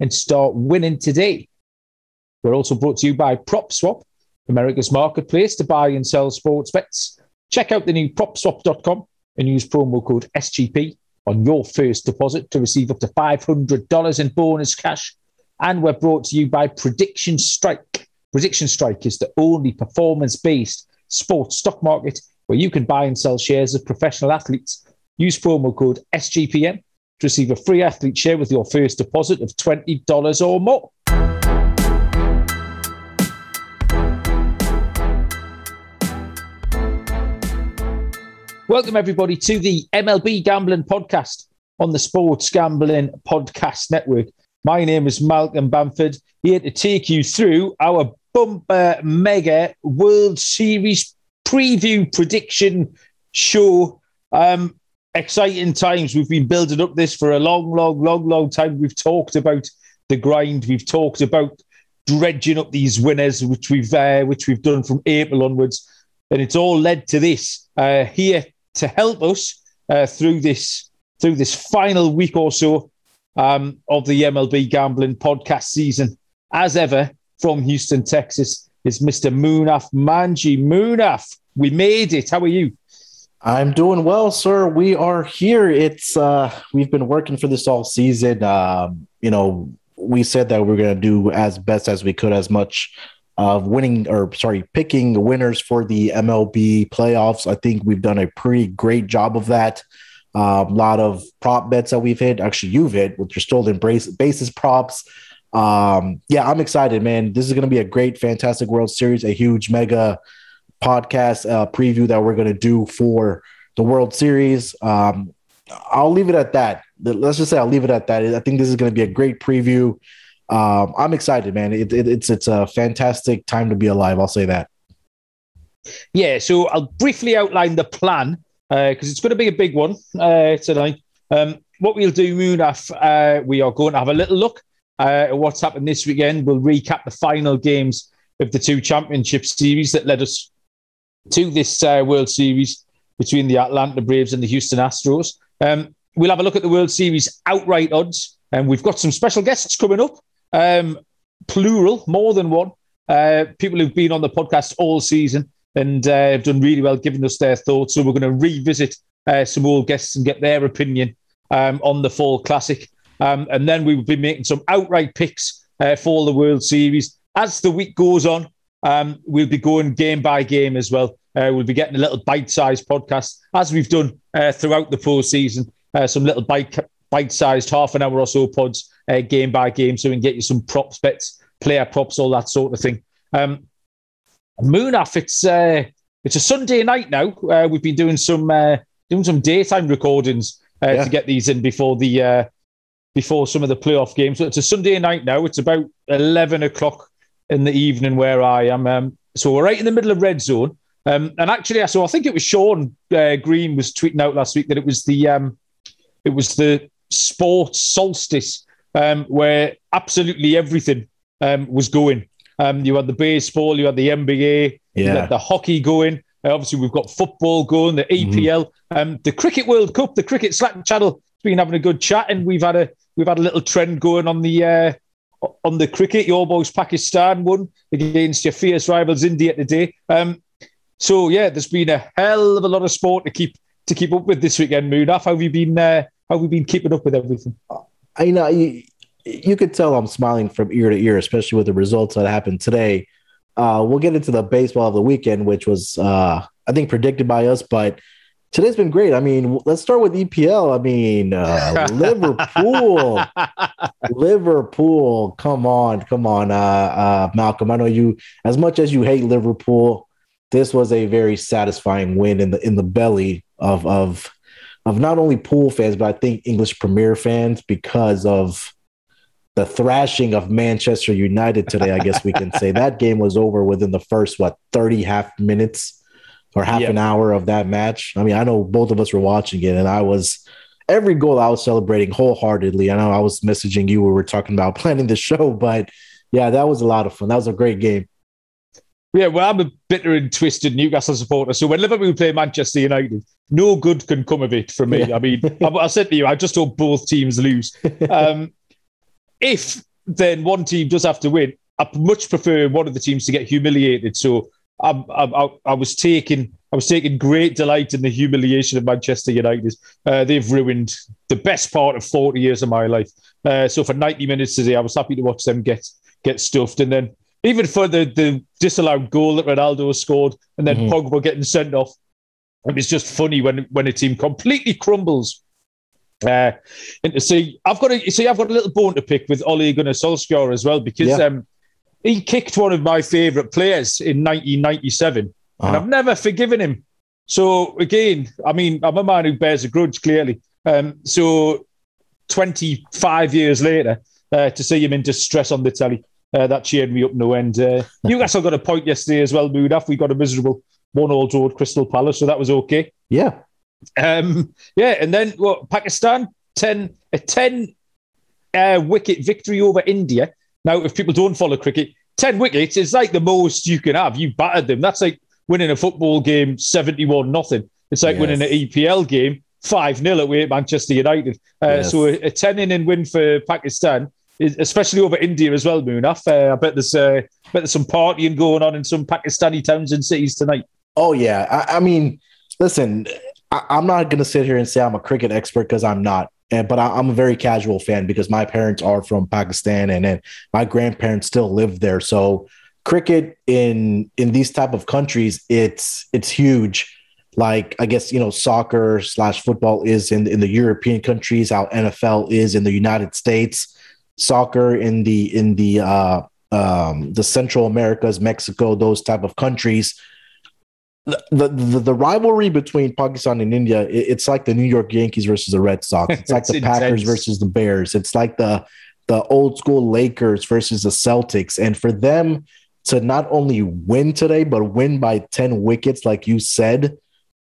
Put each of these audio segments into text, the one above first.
and start winning today. We're also brought to you by PropSwap, America's marketplace to buy and sell sports bets. Check out the new PropSwap.com and use promo code SGP on your first deposit to receive up to $500 in bonus cash. And we're brought to you by Prediction Strike. Prediction Strike is the only performance based sports stock market where you can buy and sell shares of professional athletes. Use promo code SGPN to receive a free athlete share with your first deposit of $20 or more. Welcome, everybody, to the MLB Gambling Podcast on the Sports Gambling Podcast Network. My name is Malcolm Bamford, here to take you through our bumper mega World Series preview prediction show. Um, exciting times. We've been building up this for a long, long, long, long time. We've talked about the grind. We've talked about dredging up these winners, which we've uh, which we've done from April onwards, and it's all led to this. Uh, here to help us uh, through this through this final week or so um, of the MLB gambling podcast season. As ever, from Houston, Texas, is Mr. Munaf Manji. Munaf, we made it. How are you? I'm doing well, sir. We are here. It's uh we've been working for this all season. Um, you know, we said that we are gonna do as best as we could, as much of winning or sorry, picking winners for the MLB playoffs. I think we've done a pretty great job of that. A uh, lot of prop bets that we've hit. Actually, you've hit with your stolen brace, basis props. Um, yeah, I'm excited, man. This is to be a great, fantastic World Series, a huge mega podcast uh, preview that we're going to do for the World Series. Um, I'll leave it at that. Let's just say I'll leave it at that. I think this is going to be a great preview um, I'm excited, man. It, it, it's it's a fantastic time to be alive. I'll say that. Yeah, so I'll briefly outline the plan because uh, it's going to be a big one uh, tonight. Um, what we'll do, Munaf, uh, we are going to have a little look uh, at what's happened this weekend. We'll recap the final games of the two championship series that led us to this uh, World Series between the Atlanta Braves and the Houston Astros. Um, we'll have a look at the World Series outright odds, and we've got some special guests coming up um, plural, more than one. Uh, people who've been on the podcast all season and uh, have done really well giving us their thoughts. So we're going to revisit uh, some old guests and get their opinion um, on the Fall Classic. Um, and then we will be making some outright picks uh, for the World Series. As the week goes on, um, we'll be going game by game as well. Uh, we'll be getting a little bite-sized podcast, as we've done uh, throughout the postseason. Uh, some little bite bite-sized half an hour or so pods uh, game by game, so we can get you some props bets, player props, all that sort of thing. Um, Munaf, it's uh, it's a Sunday night now. Uh, we've been doing some uh, doing some daytime recordings uh, yeah. to get these in before the uh, before some of the playoff games. So it's a Sunday night now. It's about eleven o'clock in the evening where I am. Um, so we're right in the middle of red zone. Um, and actually, so I think it was Sean uh, Green was tweeting out last week that it was the um, it was the sports solstice um, where absolutely everything um, was going. Um, you had the baseball, you had the NBA, yeah. you had the hockey going. Uh, obviously, we've got football going, the EPL, mm-hmm. the Cricket World Cup, the Cricket Slack channel has been having a good chat, and we've had a we've had a little trend going on the uh, on the cricket. Your boys Pakistan won against your fierce rivals India today. Um, so yeah, there's been a hell of a lot of sport to keep to keep up with this weekend. Munaf, how have you been? Uh, how have you been keeping up with everything? I know you, you could tell I'm smiling from ear to ear, especially with the results that happened today. Uh, we'll get into the baseball of the weekend, which was uh, I think predicted by us, but today's been great. I mean, let's start with EPL. I mean, uh, Liverpool, Liverpool. Come on, come on, uh, uh, Malcolm. I know you as much as you hate Liverpool. This was a very satisfying win in the in the belly of of of not only pool fans, but I think English Premier fans because of the thrashing of Manchester United today. I guess we can say that game was over within the first what thirty half minutes or half an hour of that match. I mean, I know both of us were watching it, and I was every goal I was celebrating wholeheartedly. I know I was messaging you. We were talking about planning the show, but yeah, that was a lot of fun. That was a great game. Yeah, well, I'm a bitter and twisted Newcastle supporter. So when Liverpool play Manchester United, no good can come of it for me. Yeah. I mean, I, I, said to you, I just hope both teams lose. Um, if then one team does have to win, I much prefer one of the teams to get humiliated. So I, I, I was taking I was taking great delight in the humiliation of Manchester United. Uh, they've ruined the best part of 40 years of my life. Uh, so for 90 minutes today, I was happy to watch them get get stuffed. And then even for the, the disallowed goal that Ronaldo scored and then mm-hmm. Pogba getting sent off, it was just funny when when a team completely crumbles. Uh, and to see, I've got a see, I've got a little bone to pick with Ole Gunnar Solskjaer as well because yeah. um, he kicked one of my favourite players in 1997, uh-huh. and I've never forgiven him. So again, I mean, I'm a man who bears a grudge clearly. Um, so 25 years later, uh, to see him in distress on the telly, uh, that cheered me up no end. Uh, Newcastle got a point yesterday as well, Mood We got a miserable one all draw at Crystal Palace, so that was okay. Yeah. Um, yeah, and then what? Pakistan, 10, a 10 uh, wicket victory over India. Now, if people don't follow cricket, 10 wickets is like the most you can have. You've battered them. That's like winning a football game 71 nothing. It's like yes. winning an EPL game 5 0 away at Manchester United. Uh, yes. So a, a 10 inning win for Pakistan, especially over India as well, Munaf. Uh, I bet there's, uh, bet there's some partying going on in some Pakistani towns and cities tonight. Oh, yeah. I, I mean, listen, I, I'm not going to sit here and say I'm a cricket expert because I'm not and but I, am a very casual fan because my parents are from Pakistan and then my grandparents still live there. So cricket in in these type of countries, it's it's huge. Like I guess you know soccer slash football is in in the European countries, how NFL is in the United States. Soccer in the in the uh, um, the Central Americas, Mexico, those type of countries the, the, the rivalry between Pakistan and India, it, it's like the New York Yankees versus the Red Sox. It's like the intense. Packers versus the Bears. It's like the the old school Lakers versus the Celtics. And for them to not only win today, but win by 10 wickets, like you said,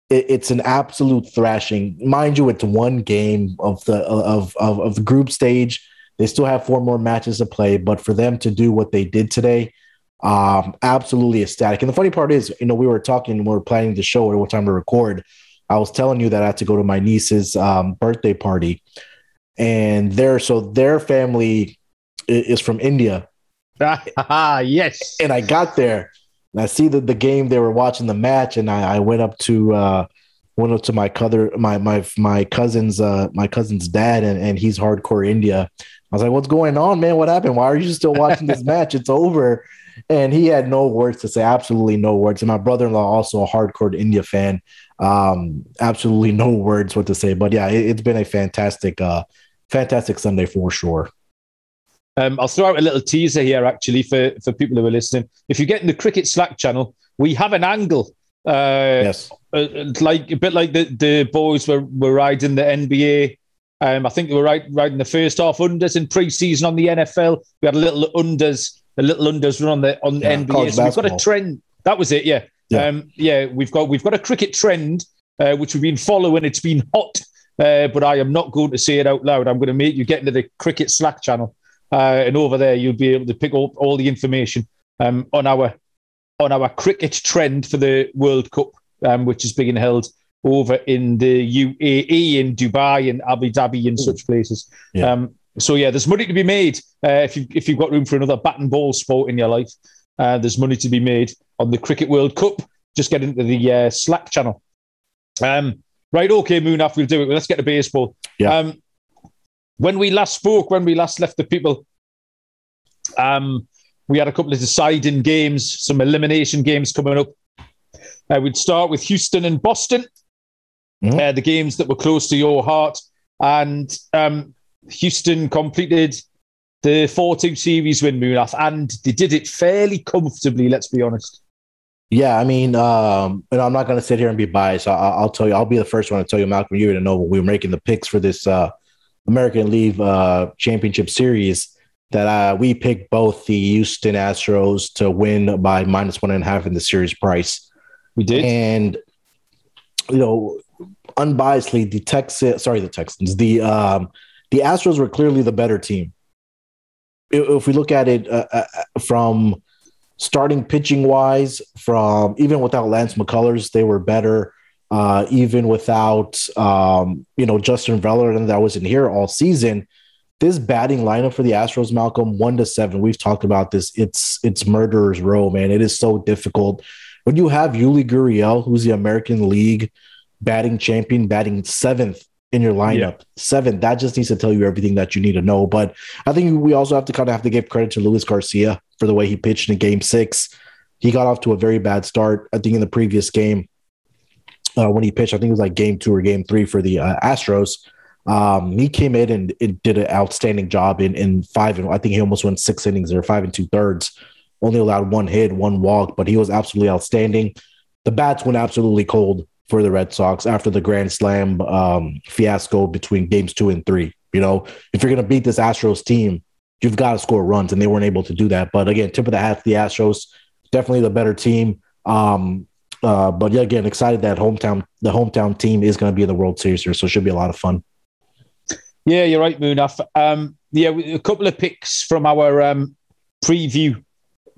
it, it's an absolute thrashing. Mind you, it's one game of the of, of of the group stage. They still have four more matches to play, but for them to do what they did today, um, absolutely ecstatic. And the funny part is, you know, we were talking, we were planning the show at what time to record. I was telling you that I had to go to my niece's um, birthday party, and their so their family is from India. yes. And I got there, and I see the, the game. They were watching the match, and I, I went up to uh, went up to my cousin, my my my cousin's uh, my cousin's dad, and, and he's hardcore India. I was like, "What's going on, man? What happened? Why are you still watching this match? It's over." And he had no words to say, absolutely no words. And my brother in law, also a hardcore India fan, um, absolutely no words what to say. But yeah, it, has been a fantastic, uh, fantastic Sunday for sure. Um, I'll throw out a little teaser here, actually, for, for people who are listening. If you get in the Cricket Slack channel, we have an angle. Uh, yes. Uh, like a bit like the, the boys were, were riding the NBA. Um, I think they were right, riding the first half unders in pre-season on the NFL. We had a little unders the little unders run on the on yeah, NBA. So we've got a trend. That was it. Yeah. Yeah. Um, yeah. We've got we've got a cricket trend uh, which we've been following. It's been hot, uh, but I am not going to say it out loud. I'm going to make you get into the cricket Slack channel, uh, and over there you'll be able to pick up all the information um, on our on our cricket trend for the World Cup, um, which is being held over in the UAE, in Dubai, and Abu Dhabi, and such places. Yeah. Um, so yeah, there's money to be made uh, if you if you've got room for another bat and ball sport in your life. Uh, there's money to be made on the Cricket World Cup. Just get into the uh, Slack channel. Um, right, okay, Munaf, we'll do it. Let's get to baseball. Yeah. Um, when we last spoke, when we last left the people, um, we had a couple of deciding games, some elimination games coming up. Uh, we'd start with Houston and Boston, mm-hmm. uh, the games that were close to your heart. And um, Houston completed the 4 2 series win, Munaf, and they did it fairly comfortably, let's be honest. Yeah, I mean, um, and I'm not going to sit here and be biased. I, will tell you, I'll be the first one to tell you, Malcolm, you to know when we were making the picks for this uh, American League uh, Championship Series. that uh, we picked both the Houston Astros to win by minus one and a half in the series price. We did. And, you know, unbiasedly, the Texas, sorry, the Texans, the, um, the Astros were clearly the better team. If we look at it uh, uh, from starting pitching wise, from even without Lance McCullers, they were better. Uh, even without um, you know Justin Verlander that was in here all season, this batting lineup for the Astros, Malcolm, one to seven. We've talked about this. It's it's murderer's row, man. It is so difficult when you have Yuli Gurriel, who's the American League batting champion, batting seventh in your lineup. Yeah. Seven. That just needs to tell you everything that you need to know. But I think we also have to kind of have to give credit to Luis Garcia for the way he pitched in Game Six. He got off to a very bad start. I think in the previous game uh, when he pitched, I think it was like Game Two or Game Three for the uh, Astros. Um, he came in and it did an outstanding job in in five and I think he almost went six innings or five and two thirds. Only allowed one hit, one walk, but he was absolutely outstanding. The bats went absolutely cold for the Red Sox after the Grand Slam um, fiasco between games two and three. You know, if you're going to beat this Astros team, you've got to score runs, and they weren't able to do that. But again, tip of the hat to the Astros, definitely the better team. Um, uh, but yeah, again, excited that hometown the hometown team is going to be in the World Series here, so it should be a lot of fun. Yeah, you're right, Munaf. Um, yeah, a couple of picks from our um, preview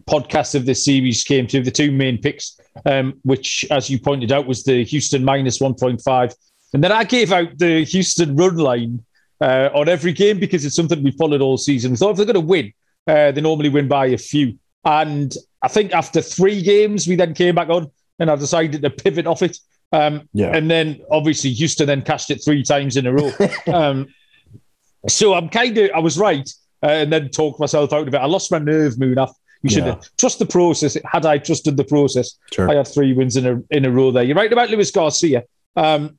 podcast of this series came to the two main picks, um, which, as you pointed out, was the Houston minus 1.5. And then I gave out the Houston run line uh, on every game because it's something we followed all season. We thought if they're going to win, uh, they normally win by a few. And I think after three games, we then came back on and I decided to pivot off it. Um, yeah. And then obviously Houston then cashed it three times in a row. um, so I'm kind of, I was right, uh, and then talked myself out of it. I lost my nerve, Munaf. You should yeah. trust the process. Had I trusted the process, sure. I had three wins in a in a row there. You're right about Luis Garcia. Um,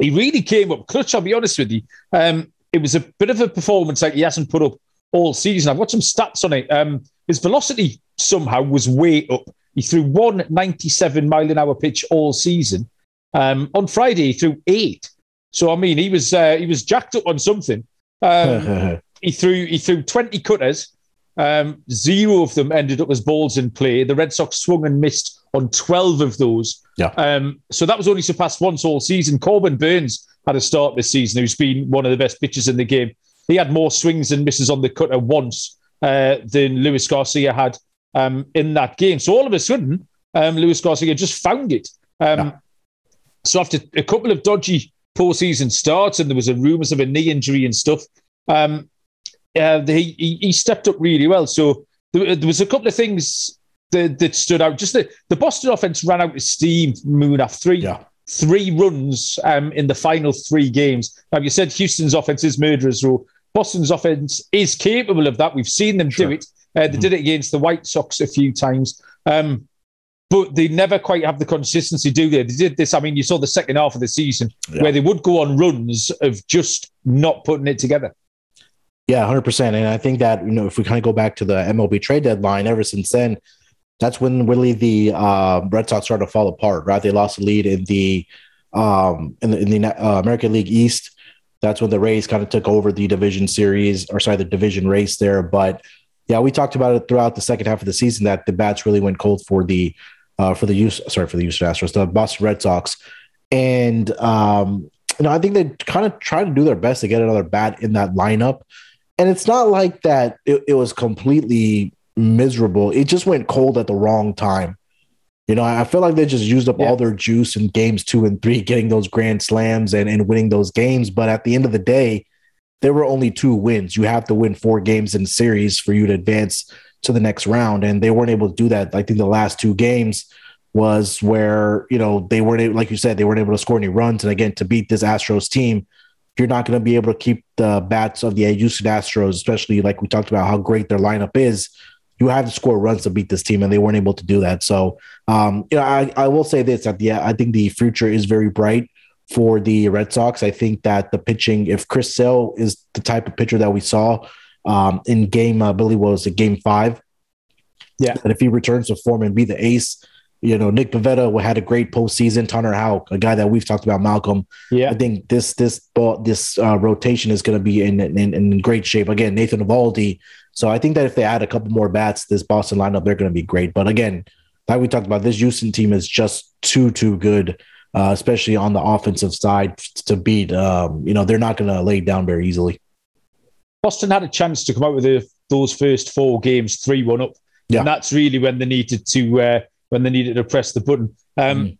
he really came up clutch. I'll be honest with you. Um, it was a bit of a performance like he hasn't put up all season. I've got some stats on it. Um, his velocity somehow was way up. He threw one 97 mile an hour pitch all season. Um, on Friday, he threw eight. So I mean, he was uh, he was jacked up on something. Um, he threw he threw twenty cutters. Um, zero of them ended up as balls in play. The Red Sox swung and missed on twelve of those. Yeah. Um, so that was only surpassed once all season. Corbin Burnes had a start this season, who's been one of the best pitchers in the game. He had more swings and misses on the cutter once uh, than Luis Garcia had um, in that game. So all of a sudden, um, Luis Garcia just found it. Um, yeah. So after a couple of dodgy postseason starts and there was a rumors of a knee injury and stuff, um, uh, he, he stepped up really well. So there, there was a couple of things that, that, stood out. Just the, the Boston offense ran out of steam. Moon after three yeah. three runs um, in the final three games. Now you said Houston's offense is murderers row. Boston's offense is capable of that. We've seen them sure. do it. Uh, they mm-hmm. did it against the White Sox a few times. Um, but they never quite have the consistency, do they? They did this. I mean, you saw the second half of the season yeah. where they would go on runs of just not putting it together. Yeah, hundred percent. And I think that you know, if we kind of go back to the MLB trade deadline, ever since then, that's when really the uh, Red Sox started to fall apart. Right, they lost the lead in the um, in the, in the uh, American League East. That's when the Rays kind of took over the division series, or sorry, the division race there. But yeah, we talked about it throughout the second half of the season that the bats really went cold for the uh, for the use sorry for the Houston Astros, the Boston Red Sox, and um, you know I think they kind of tried to do their best to get another bat in that lineup, and it's not like that it, it was completely miserable. It just went cold at the wrong time. You know, I feel like they just used up yeah. all their juice in games two and three, getting those grand slams and, and winning those games. But at the end of the day, there were only two wins. You have to win four games in series for you to advance to the next round, and they weren't able to do that. I think the last two games was where you know they weren't able, like you said, they weren't able to score any runs. And again, to beat this Astros team, you're not going to be able to keep the bats of the Houston Astros, especially like we talked about how great their lineup is. You have to score runs to beat this team, and they weren't able to do that. So, um, you know, I, I will say this: at the I think the future is very bright for the Red Sox. I think that the pitching, if Chris Sale is the type of pitcher that we saw um, in game, I believe was it game five. Yeah. And if he returns to form and be the ace You know, Nick Pivetta had a great postseason. Tanner Houck, a guy that we've talked about, Malcolm. Yeah, I think this this ball this uh, rotation is going to be in, in in great shape. Again, Nathan Eovaldi. So I think that if they add a couple more bats, this Boston lineup, they're going to be great. But again, like we talked about, this Houston team is just too too good, uh, especially on the offensive side to beat. Um, you know, they're not going to lay down very easily. Boston had a chance to come out with the, those first four games three one up, yeah. and that's really when they needed to uh, when they needed to press the button. Um, mm.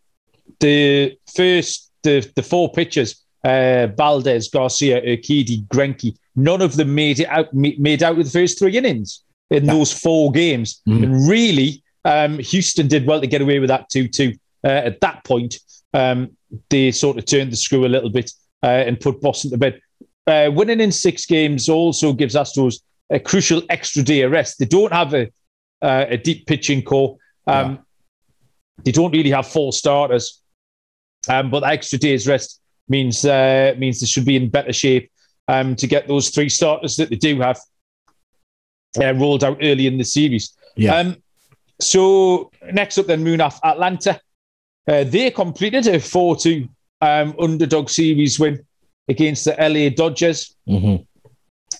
The first the the four pitchers, uh, Valdez, Garcia, Urquidy, Greinke, none of them made it out made out with the first three innings in yeah. those four games, mm. and really, um, Houston did well to get away with that two two. Uh, at that point, um, they sort of turned the screw a little bit uh, and put Boston to bed uh, winning in six games also gives Astros a crucial extra day of rest. They don't have a uh, a deep pitching core. Um. They don't really have four starters, um, but the extra day's rest means uh, means they should be in better shape um, to get those three starters that they do have uh, rolled out early in the series. Yeah. Um, so next up, then Munaf Atlanta. Uh, they completed a four-two um, underdog series win against the LA Dodgers. Mm-hmm.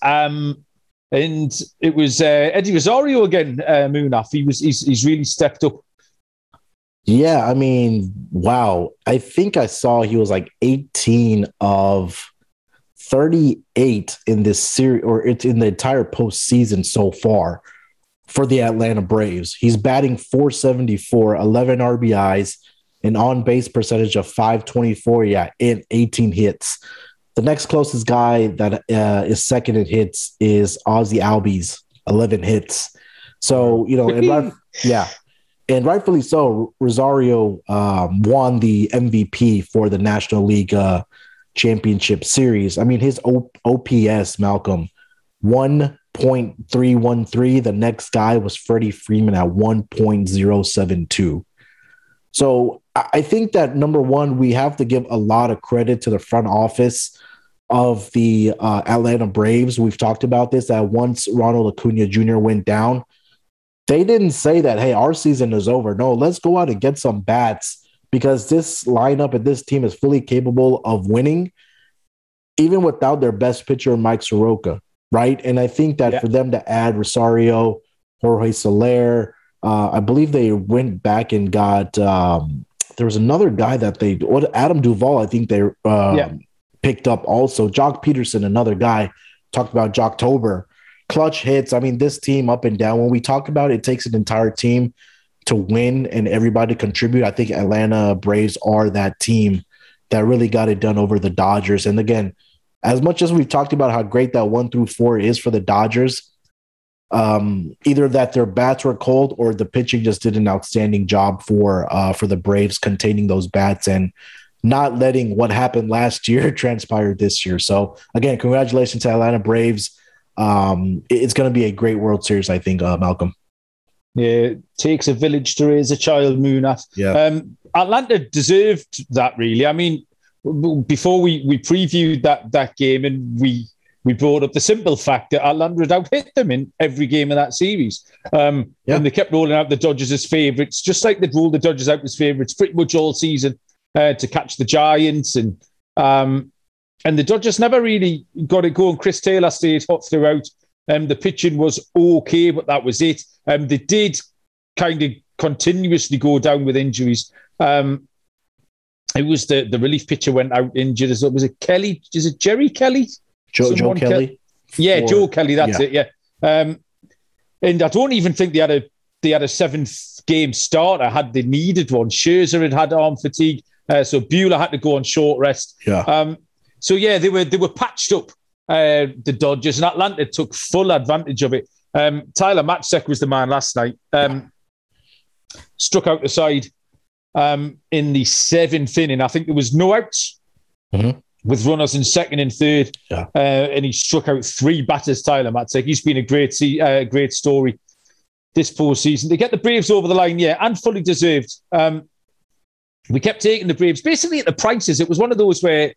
Um, and it was uh, Eddie Rosario again, uh, Munaf. He was he's, he's really stepped up. Yeah, I mean, wow. I think I saw he was like 18 of 38 in this series, or it's in the entire postseason so far for the Atlanta Braves. He's batting 474, 11 RBIs, an on base percentage of 524, yeah, and 18 hits. The next closest guy that uh, is second in hits is Ozzy Albies, 11 hits. So, you know, yeah. And rightfully so, Rosario um, won the MVP for the National League uh, Championship Series. I mean, his o- OPS, Malcolm, 1.313. The next guy was Freddie Freeman at 1.072. So I think that number one, we have to give a lot of credit to the front office of the uh, Atlanta Braves. We've talked about this that once Ronald Acuna Jr. went down, they didn't say that, hey, our season is over. No, let's go out and get some bats because this lineup and this team is fully capable of winning, even without their best pitcher, Mike Soroka, right? And I think that yeah. for them to add Rosario, Jorge Soler, uh, I believe they went back and got. Um, there was another guy that they, what Adam Duvall, I think they uh, yeah. picked up also. Joc Pederson, another guy, talked about Joctober. Clutch hits. I mean, this team up and down. When we talk about it, it takes an entire team to win and everybody contribute. I think Atlanta Braves are that team that really got it done over the Dodgers. And again, as much as we've talked about how great that one through four is for the Dodgers, um, either that their bats were cold or the pitching just did an outstanding job for uh, for the Braves containing those bats and not letting what happened last year transpire this year. So again, congratulations to Atlanta Braves. Um, it's going to be a great World Series, I think, uh, Malcolm. Yeah, it takes a village to raise a child, Munaf. Yeah. Um, Atlanta deserved that, really. I mean, before we, we previewed that that game and we we brought up the simple fact that Atlanta had out hit them in every game of that series. Um, yeah. And they kept rolling out the Dodgers as favourites, just like they'd rolled the Dodgers out as favourites pretty much all season uh, to catch the Giants. And um, and the Dodgers never really got it going. Chris Taylor stayed hot throughout. Um, the pitching was okay, but that was it. Um, they did kind of continuously go down with injuries. Um, it was the, the relief pitcher went out injured. Was it Kelly? Is it Jerry Kelly? Joe, Joe Kelly. yeah, for, Joe Kelly. That's yeah. it. Yeah. Um, and I don't even think they had a they had a seventh game starter had they needed one. Scherzer had had arm fatigue, uh, so Buehler had to go on short rest. Yeah. Um, so yeah, they were they were patched up. Uh, the Dodgers and Atlanta took full advantage of it. Um, Tyler Matzek was the man last night. Um, struck out the side um, in the seventh inning. I think there was no outs. Mm-hmm with runners in second and third. Yeah. Uh, and he struck out three batters, Tyler Matzek. He's been a great uh, great story this postseason. They get the Braves over the line, yeah, and fully deserved. Um, we kept taking the Braves basically at the prices. It was one of those where,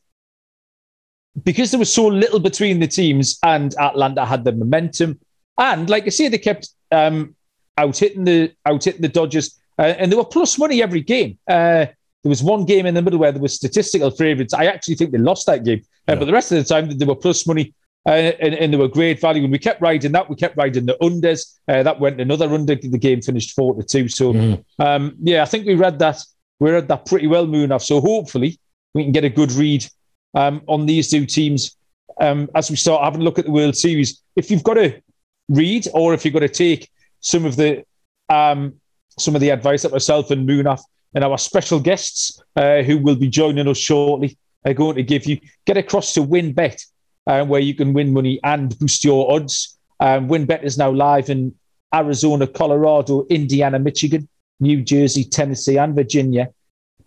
because there was so little between the teams and Atlanta had the momentum, and like I say, they kept um, out hitting the out hitting the Dodgers uh, and they were plus money every game. Uh, there was one game in the middle where there were statistical favourites. I actually think they lost that game, uh, yeah. but the rest of the time they were plus money. Uh, and, and they were great value. And we kept riding that. We kept riding the unders. Uh, that went another under. The game finished four to two. So, mm-hmm. um, yeah, I think we read that. We read that pretty well, Munaf. So hopefully we can get a good read um, on these two teams um, as we start having a look at the World Series. If you've got to read, or if you've got to take some of the um, some of the advice that myself and Munaf and our special guests uh, who will be joining us shortly are going to give you. Get across to WynnBET, uh, where you can win money and boost your odds. Um, WynnBET is now live in Arizona, Colorado, Indiana, Michigan, New Jersey, Tennessee, and Virginia,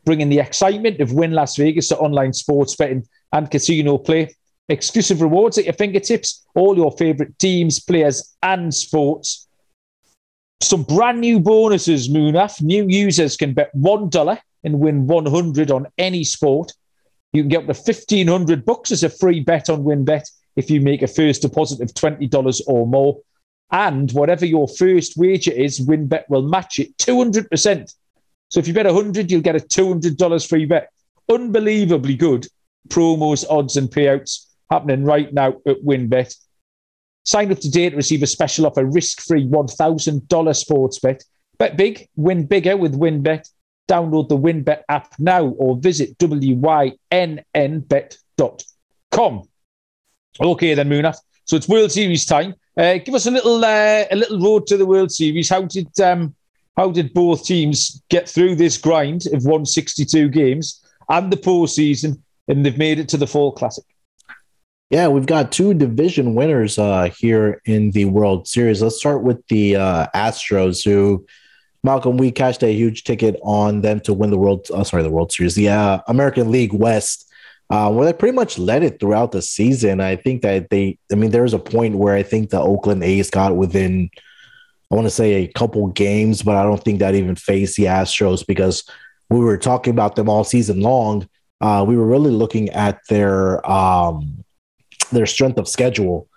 bringing the excitement of Wynn Las Vegas to online sports betting and casino play. Exclusive rewards at your fingertips, all your favorite teams, players, and sports some brand new bonuses, Munaf. New users can bet $1 and win 100 on any sport. You can get up to 1500 bucks as a free bet on WynnBET if you make a first deposit of $20 or more. And whatever your first wager is, WynnBET will match it 200%. So if you bet 100, you'll get a $200 free bet. Unbelievably good promos, odds, and payouts happening right now at WynnBET. Sign up today to receive a special offer, risk-free $1,000 sports bet. Bet big, win bigger with WynnBET. Download the WynnBET app now or visit wynnbet.com. Okay, then, Munaf. So it's World Series time. Uh, give us a little uh, a little road to the World Series. How did um, how did both teams get through this grind of 162 games and the postseason, and they've made it to the Fall Classic? Yeah, we've got two division winners uh, here in the World Series. Let's start with the uh, Astros, who Malcolm we cashed a huge ticket on them to win the World. Oh, sorry, the World Series, the uh, American League West, uh, where they pretty much led it throughout the season. I think that they, I mean, there was a point where I think the Oakland A's got within, I want to say a couple games, but I don't think that even faced the Astros because we were talking about them all season long. Uh, we were really looking at their um, their strength of schedule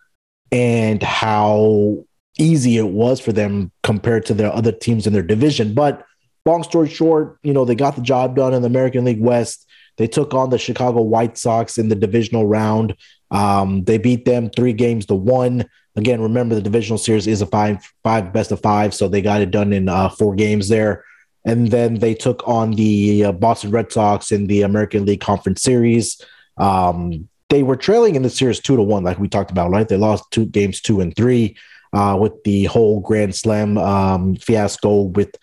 and how easy it was for them compared to their other teams in their division. But long story short, you know, they got the job done in the American League West. They took on the Chicago White Sox in the divisional round. Um, they beat them three games to one. Again, remember the divisional series is a five five best of five, so they got it done in uh, four games there. And then they took on the uh, Boston Red Sox in the American League Conference Series. Um, they were trailing in the series two to one, like we talked about, right? They lost two games two and three uh, with the whole Grand Slam um, fiasco with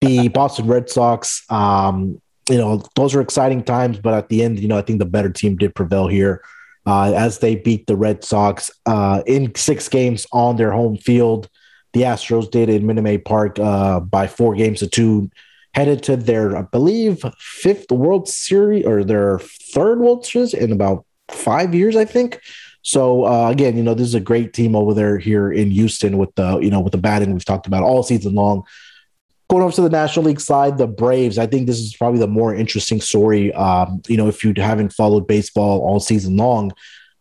the Boston Red Sox. Um, you know, those are exciting times, but at the end, you know, I think the better team did prevail here uh, as they beat the Red Sox uh, in six games on their home field. The Astros did in Minute Maid Park uh, by four games to two, headed to their, I believe, fifth World Series or their third World Series in about five years, I think. So uh, again, you know, this is a great team over there here in Houston with the you know with the batting we've talked about all season long. Going over to the National League side, the Braves. I think this is probably the more interesting story. Um, you know, if you haven't followed baseball all season long,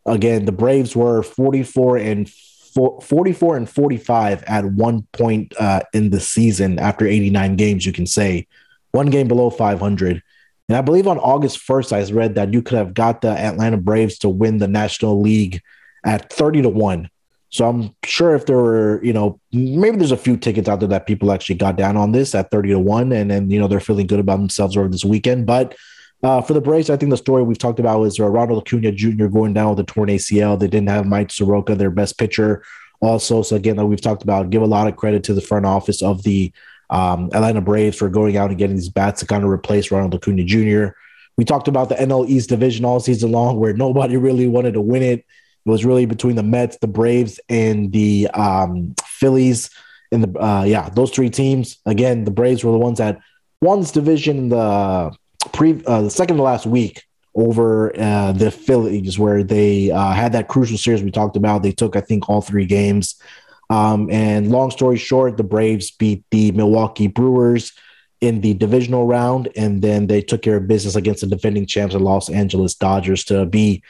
again, the Braves were 44 and 44 and 45 at one point uh, in the season after 89 games. You can say one game below 500. And I believe on August 1st, I read that you could have got the Atlanta Braves to win the National League at 30 to 1. So I'm sure if there were, you know, maybe there's a few tickets out there that people actually got down on this at 30 to 1 and then, you know, they're feeling good about themselves over this weekend. But uh, for the Braves, I think the story we've talked about was uh, Ronald Acuna Jr. going down with a torn ACL. They didn't have Mike Soroka, their best pitcher, also. So again, like we've talked about, give a lot of credit to the front office of the um, Atlanta Braves for going out and getting these bats to kind of replace Ronald Acuna Jr. We talked about the NL East division all season long, where nobody really wanted to win it. It was really between the Mets, the Braves, and the um, Phillies. And the uh, yeah, those three teams. Again, the Braves were the ones that won this division the pre uh, the second to last week over uh, the Phillies, where they uh, had that crucial series we talked about. They took, I think, all three games. Um, and long story short, the Braves beat the Milwaukee Brewers in the divisional round, and then they took care of business against the defending champs, the Los Angeles Dodgers, to be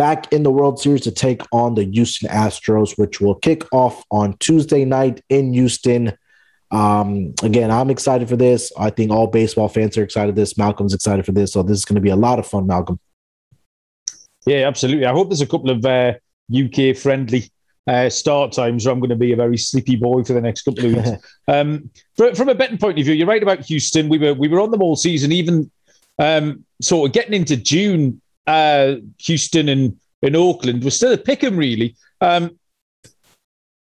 back in the World Series to take on the Houston Astros, which will kick off on Tuesday night in Houston. Um, again, I'm excited for this. I think all baseball fans are excited for this. Malcolm's excited for this. So this is going to be a lot of fun, Malcolm. Yeah, absolutely. I hope there's a couple of uh, UK friendly uh, start times where I'm going to be a very sleepy boy for the next couple of weeks. um, for, from a betting point of view, you're right about Houston. We were we were on them all season, even um, sort of getting into June. Uh, Houston and, and Oakland was still a pick 'em really. Um,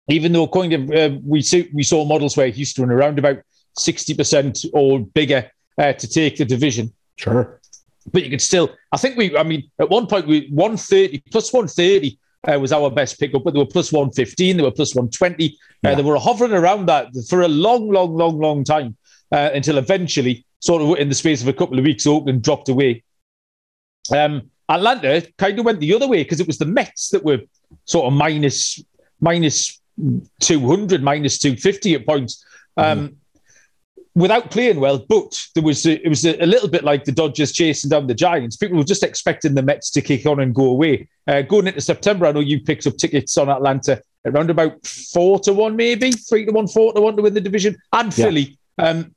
even though according to uh, we see, we saw models where Houston were around about sixty percent or bigger uh, to take the division. Sure, but you could still. I think we. I mean, at one point we one thirty plus one thirty uh, was our best pickup, but they were plus 115, they were plus 120. Uh, yeah. they were hovering around that for a long, long, long, long time uh, until eventually, sort of in the space of a couple of weeks, Oakland dropped away. Um, Atlanta kind of went the other way because it was the Mets that were sort of minus, minus 200, minus 250 at points. Um, mm-hmm without playing well, but there was a, it was a, a, little bit like the Dodgers chasing down the Giants. People were just expecting the Mets to kick on and go away. Uh, going into September, I know you picked up tickets on Atlanta around about four to one, maybe three to one, four to one to win the division, and Philly. Yeah. Um,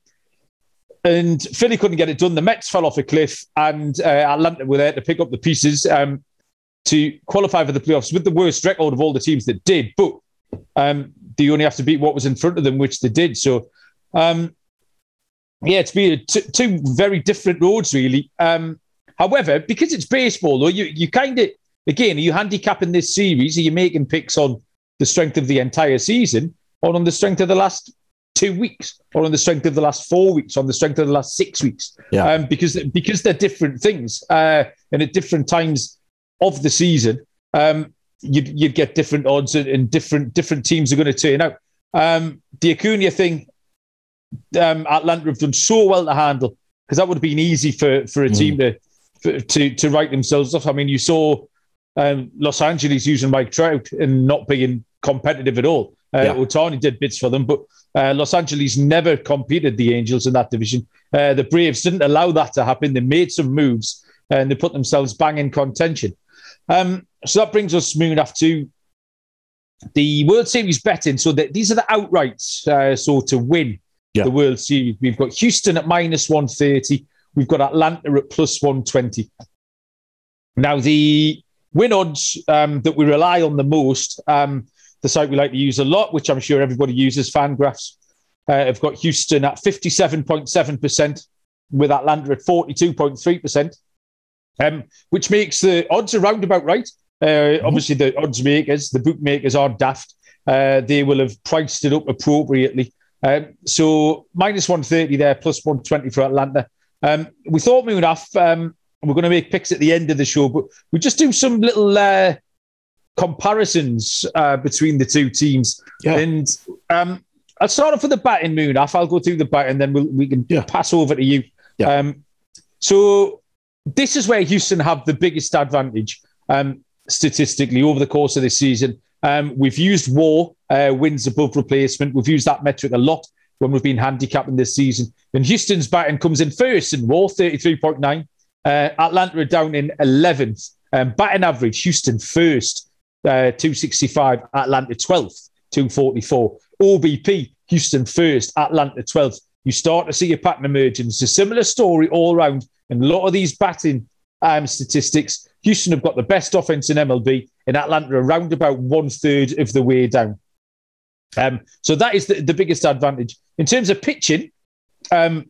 and Philly couldn't get it done. The Mets fell off a cliff, and uh, Atlanta were there to pick up the pieces um, to qualify for the playoffs with the worst record of all the teams that did. But um, they only have to beat what was in front of them, which they did. So um, yeah, it's been two very different roads, really. Um, however, because it's baseball, though, you you kind of again, are you handicapping this series? Are you making picks on the strength of the entire season, or on the strength of the last two weeks, or on the strength of the last four weeks, on the strength of the last six weeks? Yeah. Um, because because they're different things, uh, and at different times of the season, um, you'd you'd get different odds, and, and different different teams are going to turn out. Um, the Acuna thing, um, Atlanta have done so well to handle because that would have been easy for for a mm. team to for, to to write themselves off. I mean, you saw um, Los Angeles using Mike Trout and not being competitive at all. Uh, yeah. Ohtani did bits for them, but uh, Los Angeles never competed the Angels in that division. Uh, the Braves didn't allow that to happen. They made some moves and they put themselves bang in contention. Um, so that brings us, Munaf, to the World Series betting. So that these are the outrights. Uh, so to win yeah. the World Series. We've got Houston at minus 130. We've got Atlanta at plus 120. Now, the win odds um, that we rely on the most, um, the site we like to use a lot, which I'm sure everybody uses, Fangraphs, uh, have got Houston at 57.7%, with Atlanta at 42.3%, um, which makes the odds around about right. Uh, mm-hmm. Obviously, the odds makers, the bookmakers are daft. Uh, they will have priced it up appropriately. Um, so minus 130 there, plus 120 for Atlanta. Um, we thought we would have, um, we're going to make picks at the end of the show, but we just do some little uh, comparisons uh, between the two teams. Yeah. And um, I'll start off with the batting Munaf. I'll go through the bat and then we'll, we can yeah. pass over to you. Yeah. Um, so this is where Houston have the biggest advantage um, statistically over the course of this season. Um, we've used WAR, uh, wins above replacement. We've used that metric a lot when we've been handicapping this season. And Houston's batting comes in first in WAR, 33.9. Uh, Atlanta are down in 11th. Um, batting average, Houston first, uh, 265. Atlanta 12th, 244. OBP, Houston first, Atlanta 12th. You start to see a pattern emerging. It's a similar story all around. And a lot of these batting um, statistics, Houston have got the best offense in MLB in Atlanta around about one third of the way down. Um, so that is the, the, biggest advantage. In terms of pitching, um,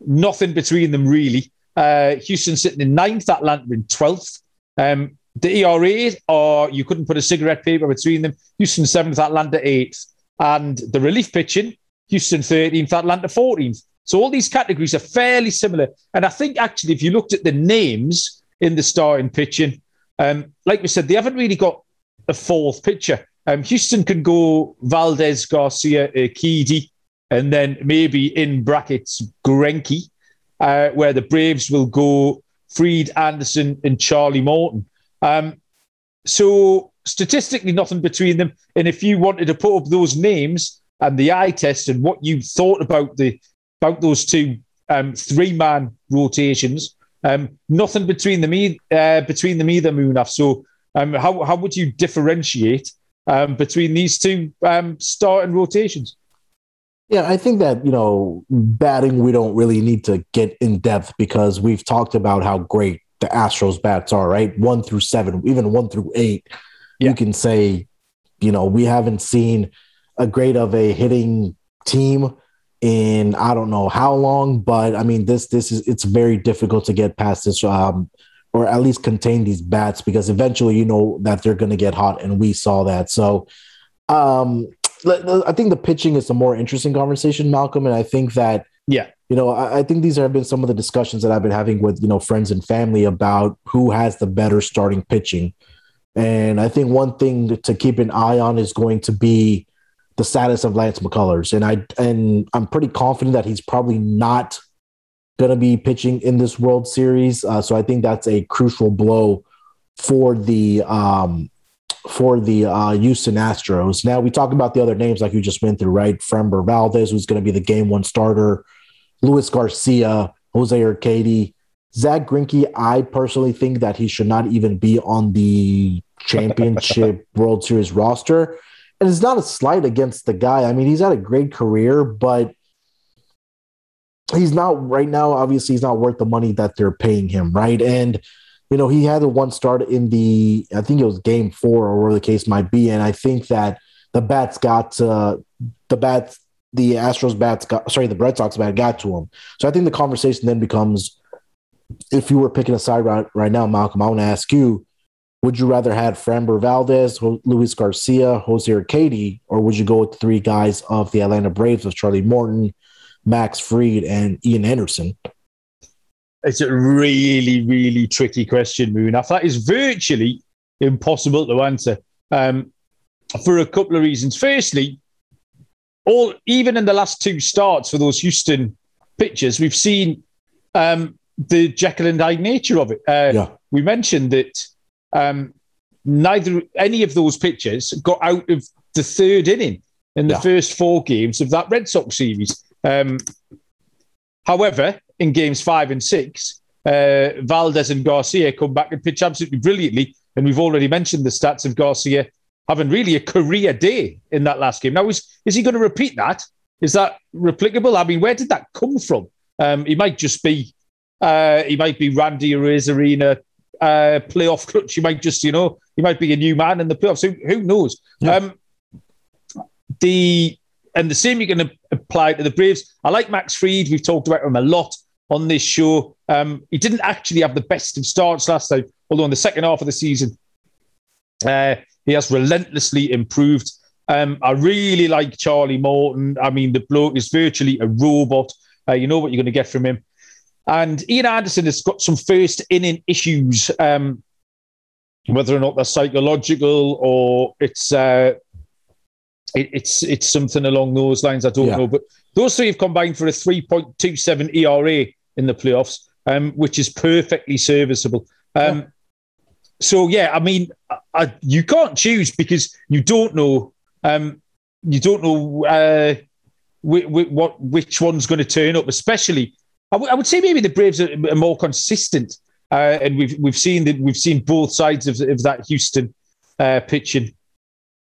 nothing between them really. Uh, Houston sitting in ninth, Atlanta in 12th. Um, the ERA, or you couldn't put a cigarette paper between them. Houston seventh, Atlanta eighth. And the relief pitching, Houston 13th, Atlanta 14th. So all these categories are fairly similar. And I think actually, if you looked at the names in the starting pitching, um, like we said, they haven't really got a fourth pitcher. Um, Houston can go Valdez, Garcia, Urquidy, and then maybe in brackets Greinke, uh, where the Braves will go Fried, Anderson, and Charlie Morton. Um, so statistically, nothing between them. And if you wanted to put up those names and the eye test and what you thought about the about those two um, three man rotations, um, nothing between them, e- uh, between them either, Munaf. So, um, how how would you differentiate um, between these two um, starting rotations? Yeah, I think that, you know, batting, we don't really need to get in depth because we've talked about how great the Astros bats are, right? One through seven, even one through eight. Yeah. You can say, you know, we haven't seen a great of a hitting team in I don't know how long, but I mean this this is it's very difficult to get past this um or at least contain these bats because eventually you know that they're going to get hot and we saw that. So um I think the pitching is a more interesting conversation, Malcolm, and I think that yeah, you know, I, I think these have been some of the discussions that I've been having with you know friends and family about who has the better starting pitching, and I think one thing to keep an eye on is going to be the status of Lance McCullers, and I and I'm pretty confident that he's probably not going to be pitching in this World Series. Uh, so I think that's a crucial blow for the um, for the uh, Houston Astros. Now we talk about the other names like you just went through, right? Framber Valdez, who's going to be the game one starter. Luis Garcia, Jose Urquidy, Zach Greinke. I personally think that he should not even be on the championship World Series roster. And it's not a slight against the guy. I mean, he's had a great career, but he's not right now. Obviously, he's not worth the money that they're paying him, right? And you know, he had the one start in the, I think it was game four or whatever the case might be. And I think that the bats got, uh, the bats, the Astros bats got, sorry, the Red Sox bat got to him. So I think the conversation then becomes if you were picking a side right, right now, Malcolm, I want to ask you, would you rather have Framber Valdez, Luis Garcia, Jose Urquidy, or would you go with three guys of the Atlanta Braves of Charlie Morton, Max Fried, and Ian Anderson? It's a really, really tricky question, Munaf. That is virtually impossible to answer um, for a couple of reasons. Firstly, all even in the last two starts for those Houston pitchers, we've seen um, the Jekyll and Hyde nature of it. Uh, yeah. We mentioned that um, neither any of those pitchers got out of the third inning in the yeah. first four games of that Red Sox series. Um, however, in games five and six, uh, Valdez and Garcia come back and pitch absolutely brilliantly. And we've already mentioned the stats of Garcia having really a career day in that last game. Now, is, is he going to repeat that? Is that replicable? I mean, where did that come from? Um, he might just be, uh, he might be Randy Arozarena uh, playoff clutch. He might just, you know, he might be a new man in the playoffs. Who, who knows? Yeah. Um, the and the same you can apply to the Braves. I like Max Fried. We've talked about him a lot on this show. Um, he didn't actually have the best of starts last time, although in the second half of the season, uh, he has relentlessly improved. Um, I really like Charlie Morton. I mean, the bloke is virtually a robot. Uh, you know what you're going to get from him. And Ian Anderson has got some first inning issues, um, whether or not they're psychological or it's uh, it, it's it's something along those lines. I don't yeah. know, but those three have combined for a 3.27 ERA in the playoffs, um, which is perfectly serviceable. Um, yeah. So yeah, I mean, I, you can't choose because you don't know. Um, you don't know uh, what which one's going to turn up. Especially, I, w- I would say maybe the Braves are, are more consistent, uh, and we've we've seen that we've seen both sides of, of that Houston uh, pitching.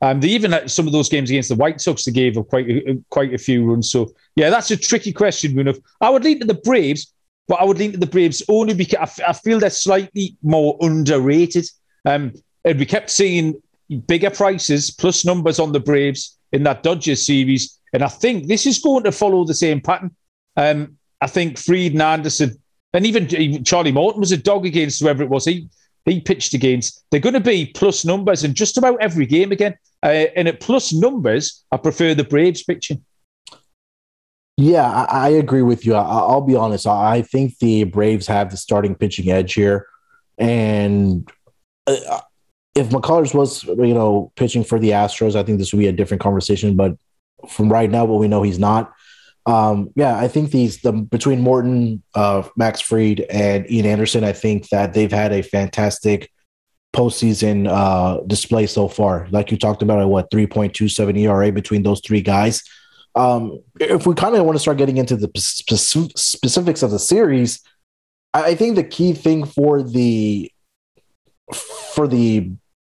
Um, they even at some of those games against the White Sox, they gave up quite a, quite a few runs. So yeah, that's a tricky question, Munaf. I would lean to the Braves, but I would lean to the Braves only because I, feel they're slightly more underrated. Um, and we kept seeing bigger prices plus numbers on the Braves in that Dodgers series, and I think this is going to follow the same pattern. Um, I think Fried and Anderson, and even, Charlie Morton was a dog against whoever it was. He he pitched against, they're going to be plus numbers in just about every game again. Uh, and at plus numbers, I prefer the Braves pitching. Yeah, I, I agree with you. I, will be honest. I think the Braves have the starting pitching edge here. And uh, if McCullers was, you know, pitching for the Astros, I think this would be a different conversation. But from right now, what we know he's not. Um, yeah, I think these the between Morton, uh, Max Fried, and Ian Anderson, I think that they've had a fantastic postseason uh, display so far. Like you talked about, at what three point two seven ERA between those three guys. Um, if we kind of want to start getting into the specifics of the series, I think the key thing for the for the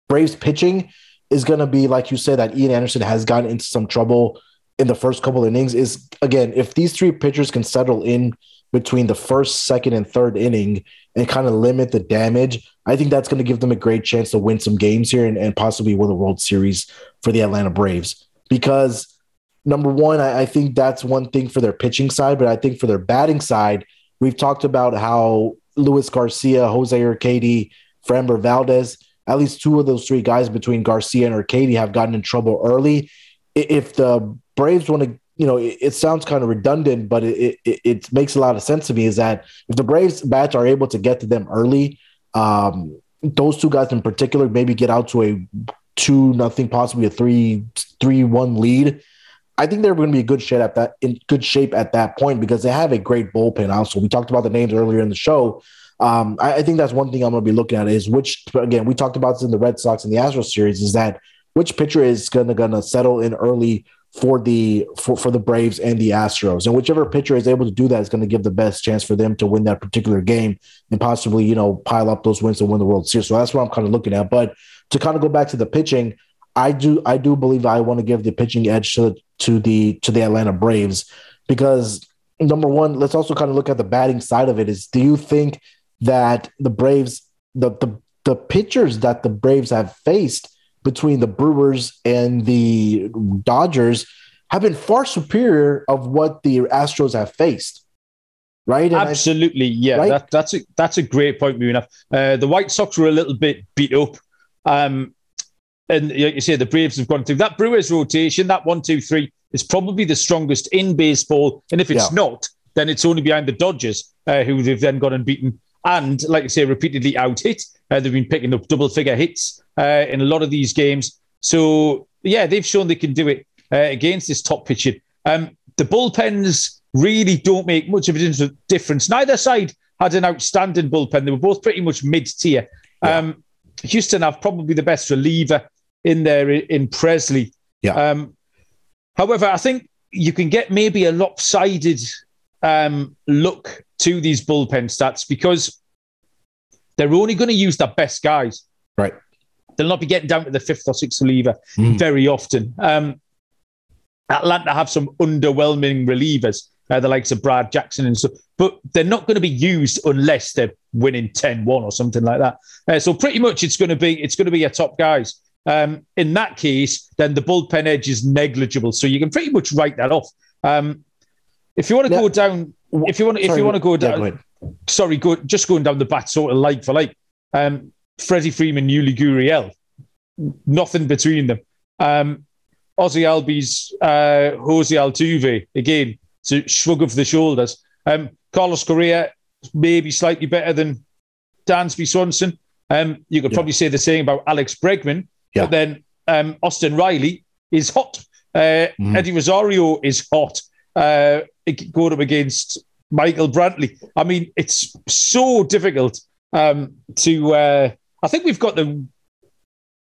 Braves pitching is going to be, like you said, that Ian Anderson has gotten into some trouble in the first couple innings is again, if these three pitchers can settle in between the first, second, and third inning and kind of limit the damage, I think that's going to give them a great chance to win some games here and, and possibly win the World Series for the Atlanta Braves. Because number one, I, I, think that's one thing for their pitching side, but I think for their batting side, we've talked about how Luis Garcia, Jose Urquidy, Framber Valdez, at least two of those three guys between Garcia and Urquidy have gotten in trouble early. If the Braves want to, you know, it, it sounds kind of redundant, but it, it, it makes a lot of sense to me. Is that if the Braves bats are able to get to them early, um, those two guys in particular maybe get out to a two nothing, possibly a three three one lead. I think they're going to be good shape at that in good shape at that point because they have a great bullpen. Also, we talked about the names earlier in the show. Um, I, I, think that's one thing I'm going to be looking at is which again we talked about this in the Red Sox and the Astros series is that which pitcher is going to going to settle in early for the for, for the Braves and the Astros. And whichever pitcher is able to do that is going to give the best chance for them to win that particular game and possibly, you know, pile up those wins to win the World Series. So that's what I'm kind of looking at. But to kind of go back to the pitching, I do I do believe I want to give the pitching edge to to the to the Atlanta Braves because number one, let's also kind of look at the batting side of it. Is do you think that the Braves the the the pitchers that the Braves have faced between the Brewers and the Dodgers have been far superior of what the Astros have faced. Right? And Absolutely, I, yeah. Right? That, that's a that's a great point, Munaf. Uh, the White Sox were a little bit beat up. Um, and like you say, the Braves have gone through that Brewers rotation, that one, two, three is probably the strongest in baseball. And if it's yeah. not, then it's only behind the Dodgers, uh, who they've then gone and beaten. And like I say, repeatedly out hit. Uh, they've been picking up double figure hits uh, in a lot of these games. So yeah, they've shown they can do it uh, against this top pitching. Um, the bullpens really don't make much of a difference. Neither side had an outstanding bullpen. They were both pretty much mid tier. Yeah. Um, Houston have probably the best reliever in there in Pressly. Yeah. Um, however, I think you can get maybe a lopsided um, look to these bullpen stats because they're only going to use their best guys. Right. They'll not be getting down to the fifth or sixth reliever mm. very often. Um, Atlanta have some underwhelming relievers, uh, the likes of Brad Jackson and so, but they're not going to be used unless they're winning 10-1 or something like that. Uh, so pretty much it's going to be it's going to be your top guys. Um, in that case, then the bullpen edge is negligible. So you can pretty much write that off. Um, if you want to go down, if you want, if you want to go down, yeah, go sorry, go just going down the bat sort of like for like. Um, Freddie Freeman, Yuli Gurriel, nothing between them. Um, Ozzie Albies, uh, Jose Altuve, again, to shrug of the shoulders. Um, Carlos Correa, maybe slightly better than Dansby Swanson. Um, you could yeah. probably say the same about Alex Bregman, yeah. but then um, Austin Riley is hot. Uh, mm. Eddie Rosario is hot. Uh, going up against Michael Brantley. I mean, it's so difficult um, to uh, I think we've got the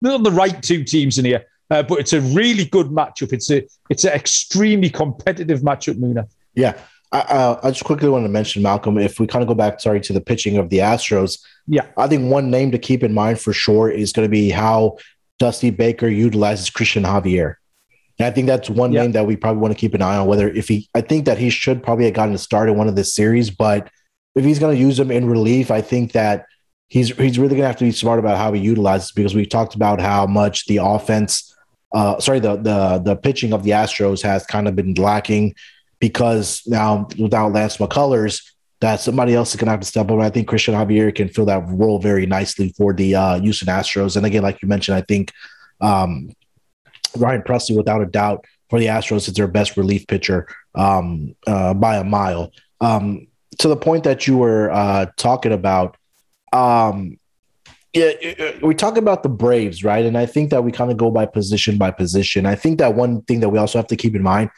not the right two teams in here, uh, but it's a really good matchup. It's a it's an extremely competitive matchup, Muna. Yeah. I, uh, I just quickly want to mention Malcolm. If we kind of go back, sorry, to the pitching of the Astros, yeah, I think one name to keep in mind for sure is going to be how Dusty Baker utilizes Christian Javier. And I think that's one yeah. name that we probably want to keep an eye on. Whether if he, I think that he should probably have gotten a start in one of this series, but if he's going to use him in relief, I think that he's he's really going to have to be smart about how he utilizes because we talked about how much the offense, uh, sorry, the the the pitching of the Astros has kind of been lacking because now without Lance McCullers, that somebody else is going to have to step up. I think Christian Javier can fill that role very nicely for the uh, Houston Astros. And again, like you mentioned, I think um, Ryan Pressly, without a doubt, for the Astros is their best relief pitcher um, uh, by a mile. Um, to the point that you were uh, talking about, um, yeah, we talk about the Braves, right? And I think that we kind of go by position by position. I think that one thing that we also have to keep in mind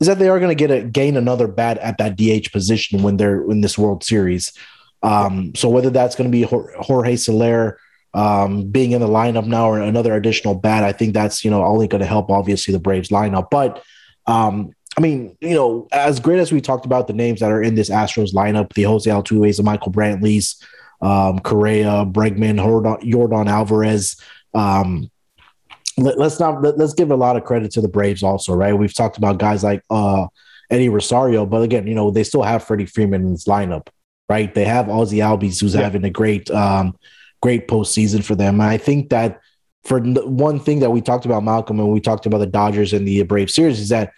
is that they are going to get a gain another bat at that DH position when they're in this World Series. Um, so whether that's going to be Jorge Soler um, being in the lineup now or another additional bat, I think that's you know only going to help obviously the Braves lineup. But um, I mean, you know, as great as we talked about the names that are in this Astros lineup, the Jose Altuve's, the Michael Brantleys, um, Correa, Bregman, Yordan Alvarez. Um, let, us not let, us give a lot of credit to the Braves also, right? We've talked about guys like uh, Eddie Rosario, but again, you know, they still have Freddie Freeman in his lineup, right? They have Ozzie Albies, who's yeah. having a great, um, great postseason for them. And I think that for one thing that we talked about, Malcolm, and we talked about the Dodgers and the Brave series is that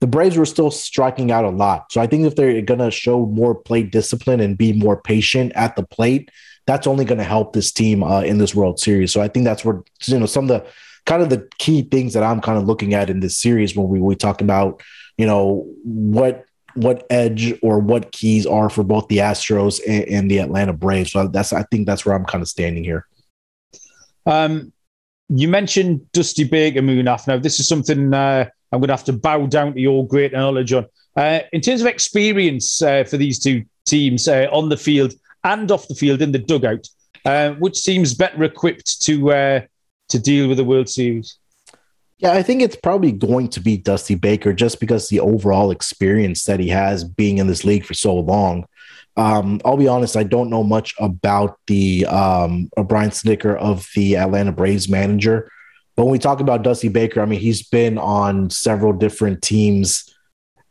the Braves were still striking out a lot. So I think if they're going to show more plate discipline and be more patient at the plate, that's only going to help this team uh, in this World Series. So I think that's where you know some of the kind of the key things that I'm kind of looking at in this series when we we talk about you know what what edge or what keys are for both the Astros and, and the Atlanta Braves. So that's I think that's where I'm kind of standing here. Um, you mentioned Dusty Baker Munaf. Now this is something uh, I'm going to have to bow down to your great knowledge on. Uh, in terms of experience uh, for these two teams uh, on the field and off the field in the dugout, uh, which seems better equipped to uh, to deal with the World Series? Yeah, I think it's probably going to be Dusty Baker just because the overall experience that he has being in this league for so long. Um, I'll be honest, I don't know much about the um, Brian Snitker of the Atlanta Braves manager. But when we talk about Dusty Baker, I mean, he's been on several different teams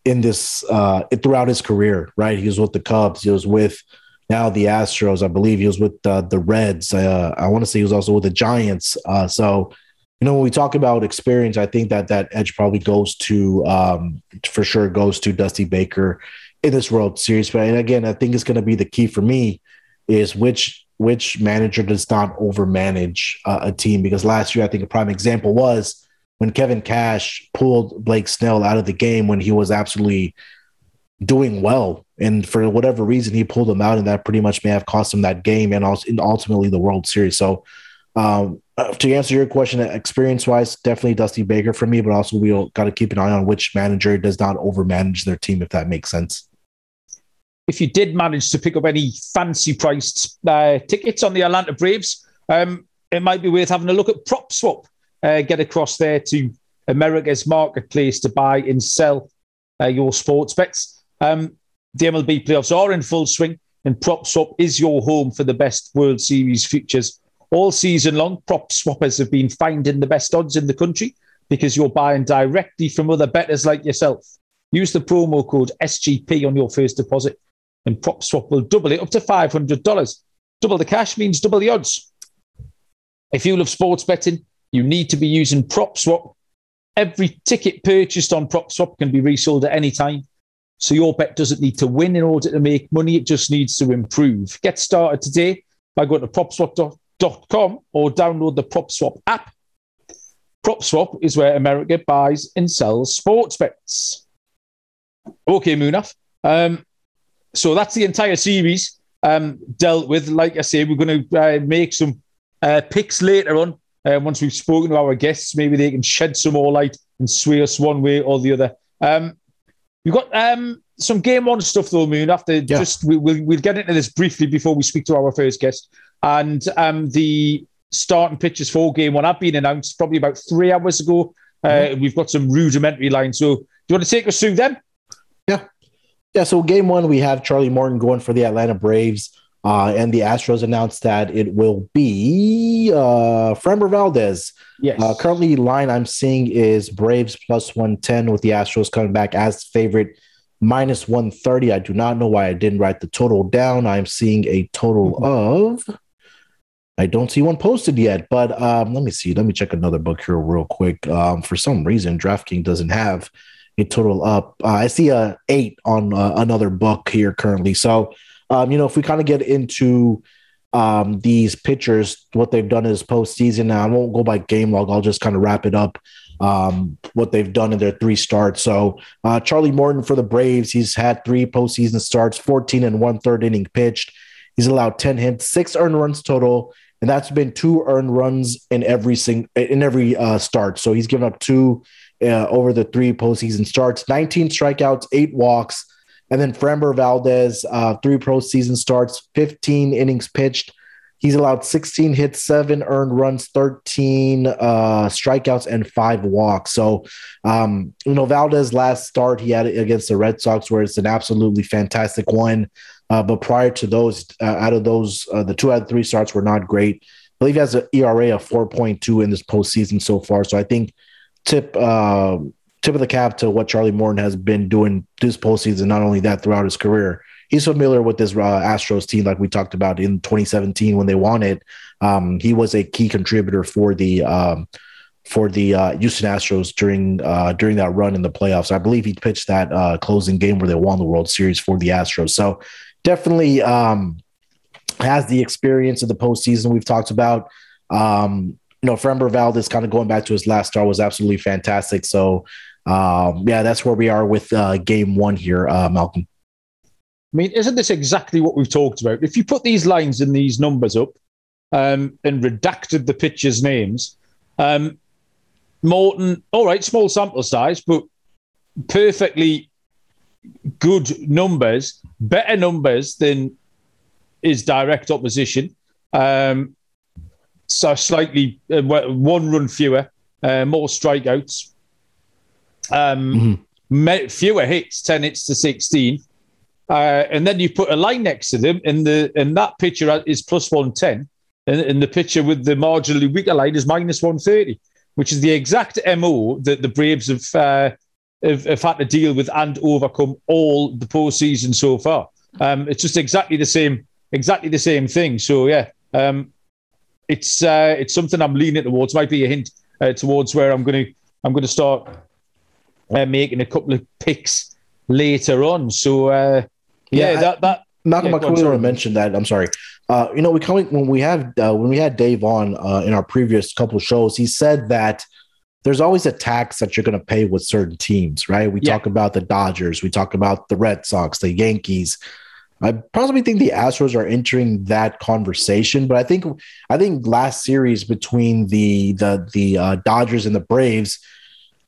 in this uh, throughout his career, right? He was with the Cubs, he was with now the Astros. I believe he was with uh, the Reds. Uh, I want to say he was also with the Giants. Uh, so, you know, when we talk about experience, I think that that edge probably goes to, um, for sure, goes to Dusty Baker in this World Series. But again, I think it's going to be the key for me is which which manager does not overmanage uh, a team. Because last year, I think a prime example was when Kevin Cash pulled Blake Snell out of the game when he was absolutely doing well. And for whatever reason, he pulled him out, and that pretty much may have cost him that game and also ultimately the World Series. So, um, uh, to answer your question, experience wise, definitely Dusty Baker for me, but also we'll got to keep an eye on which manager does not overmanage their team, if that makes sense. If you did manage to pick up any fancy priced uh, tickets on the Atlanta Braves, um, it might be worth having a look at Prop Swap. Uh, get across there to America's marketplace to buy and sell uh, your sports bets. Um, the MLB playoffs are in full swing, and Prop Swap is your home for the best World Series futures. All season long, prop swappers have been finding the best odds in the country because you're buying directly from other bettors like yourself. Use the promo code SGP on your first deposit, and Prop Swap will double it up to $500. Double the cash means double the odds. If you love sports betting, you need to be using Prop Swap. Every ticket purchased on Prop Swap can be resold at any time so your bet doesn't need to win in order to make money, it just needs to improve. Get started today by going to propswap.com or download the PropSwap app. PropSwap is where America buys and sells sports bets. Okay, Munaf. Um, so that's the entire series um, dealt with. Like I say, we're going to uh, make some uh, picks later on. Uh, once we've spoken to our guests, maybe they can shed some more light and sway us one way or the other. Um, We've got um, some game one stuff though, Moon. After yeah. just we, will we'll get into this briefly before we speak to our first guest. And um, the starting pitches for game one have been announced probably about three hours ago. Uh, mm-hmm. We've got some rudimentary lines. So do you want to take us through them? Yeah. Yeah. So game one, we have Charlie Morton going for the Atlanta Braves. Uh, and the Astros announced that it will be uh, Framber Valdez. Yes. Uh, currently, line I'm seeing is Braves plus 110 with the Astros coming back as favorite minus 130. I do not know why I didn't write the total down. I'm seeing a total mm-hmm. of. I don't see one posted yet, but um, let me see. Let me check another book here real quick. Um, for some reason, DraftKings doesn't have a total up. Uh, I see a eight on uh, another book here currently. So um, you know, if we kind of get into um, these pitchers, what they've done is postseason. Now, I won't go by game log. I'll just kind of wrap it up. Um, what they've done in their three starts. So uh, Charlie Morton for the Braves, he's had three postseason starts, 14 and one third inning pitched. He's allowed 10 hits, six earned runs total, and that's been two earned runs in every sing in every uh, start. So he's given up two uh, over the three postseason starts, 19 strikeouts, eight walks, and then Framber Valdez, uh, three pro season starts, 15 innings pitched. He's allowed 16 hits, seven earned runs, 13 uh, strikeouts, and five walks. So, um, you know, Valdez last start he had it against the Red Sox, where it's an absolutely fantastic one. Uh, but prior to those, uh, out of those, uh, the two out of three starts were not great. I believe he has an ERA of 4.2 in this postseason so far. So I think tip uh, tip of the cap to what Charlie Morton has been doing this postseason. Not only that, throughout his career, he's familiar with this uh, Astros team, like we talked about in 2017 when they won it. Um, he was a key contributor for the um, for the uh, Houston Astros during uh, during that run in the playoffs. I believe he pitched that uh, closing game where they won the World Series for the Astros. So definitely um, has the experience of the postseason we've talked about. Um, you know, Framber Valdez kind of going back to his last start was absolutely fantastic. So um, yeah, that's where we are with uh, game one here, uh, Malcolm. I mean, isn't this exactly what we've talked about? If you put these lines and these numbers up um, and redacted the pitchers' names, um, Morton, all right, small sample size, but perfectly good numbers, better numbers than his direct opposition. Um, so slightly uh, one run fewer, uh, more strikeouts, um, mm-hmm. fewer hits, ten hits to sixteen. Uh, and then you put a line next to them, and the and that pitcher is plus one ten, and, and the pitcher with the marginally weaker line is minus one thirty, which is the exact mo that the Braves have, uh, have, have had to deal with and overcome all the postseason so far. Um, it's just exactly the same, exactly the same thing. So yeah, um, it's uh, it's something I'm leaning towards. Might be a hint uh, towards where I'm going to I'm going to start uh, making a couple of picks later on. So uh, yeah, yeah, that that Malcolm yeah, McCoy mentioned that. I'm sorry. Uh, you know, we coming when we had uh, when we had Dave on uh, in our previous couple shows, he said that there's always a tax that you're going to pay with certain teams, right? We yeah. talk about the Dodgers, we talk about the Red Sox, the Yankees. I possibly think the Astros are entering that conversation, but I think I think last series between the the the uh, Dodgers and the Braves,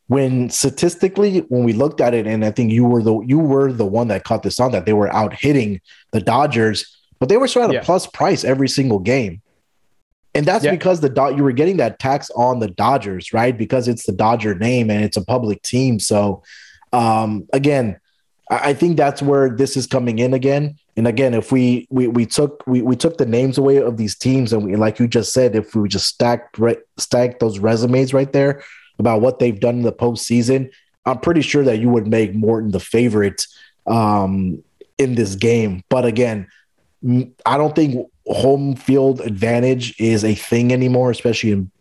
when statistically when we looked at it and i think you were the you were the one that caught this on that they were out hitting the dodgers but they were still at yeah. a plus price every single game and that's yeah. because the dot you were getting that tax on the dodgers right because it's the dodger name and it's a public team so um again I, I think that's where this is coming in again and again if we we, we took we, we took the names away of these teams and we like you just said if we just stacked right stack those resumes right there about what they've done in the postseason, I'm pretty sure that you would make Morton the favorite um, in this game. But again, I don't think home field advantage is a thing anymore, especially in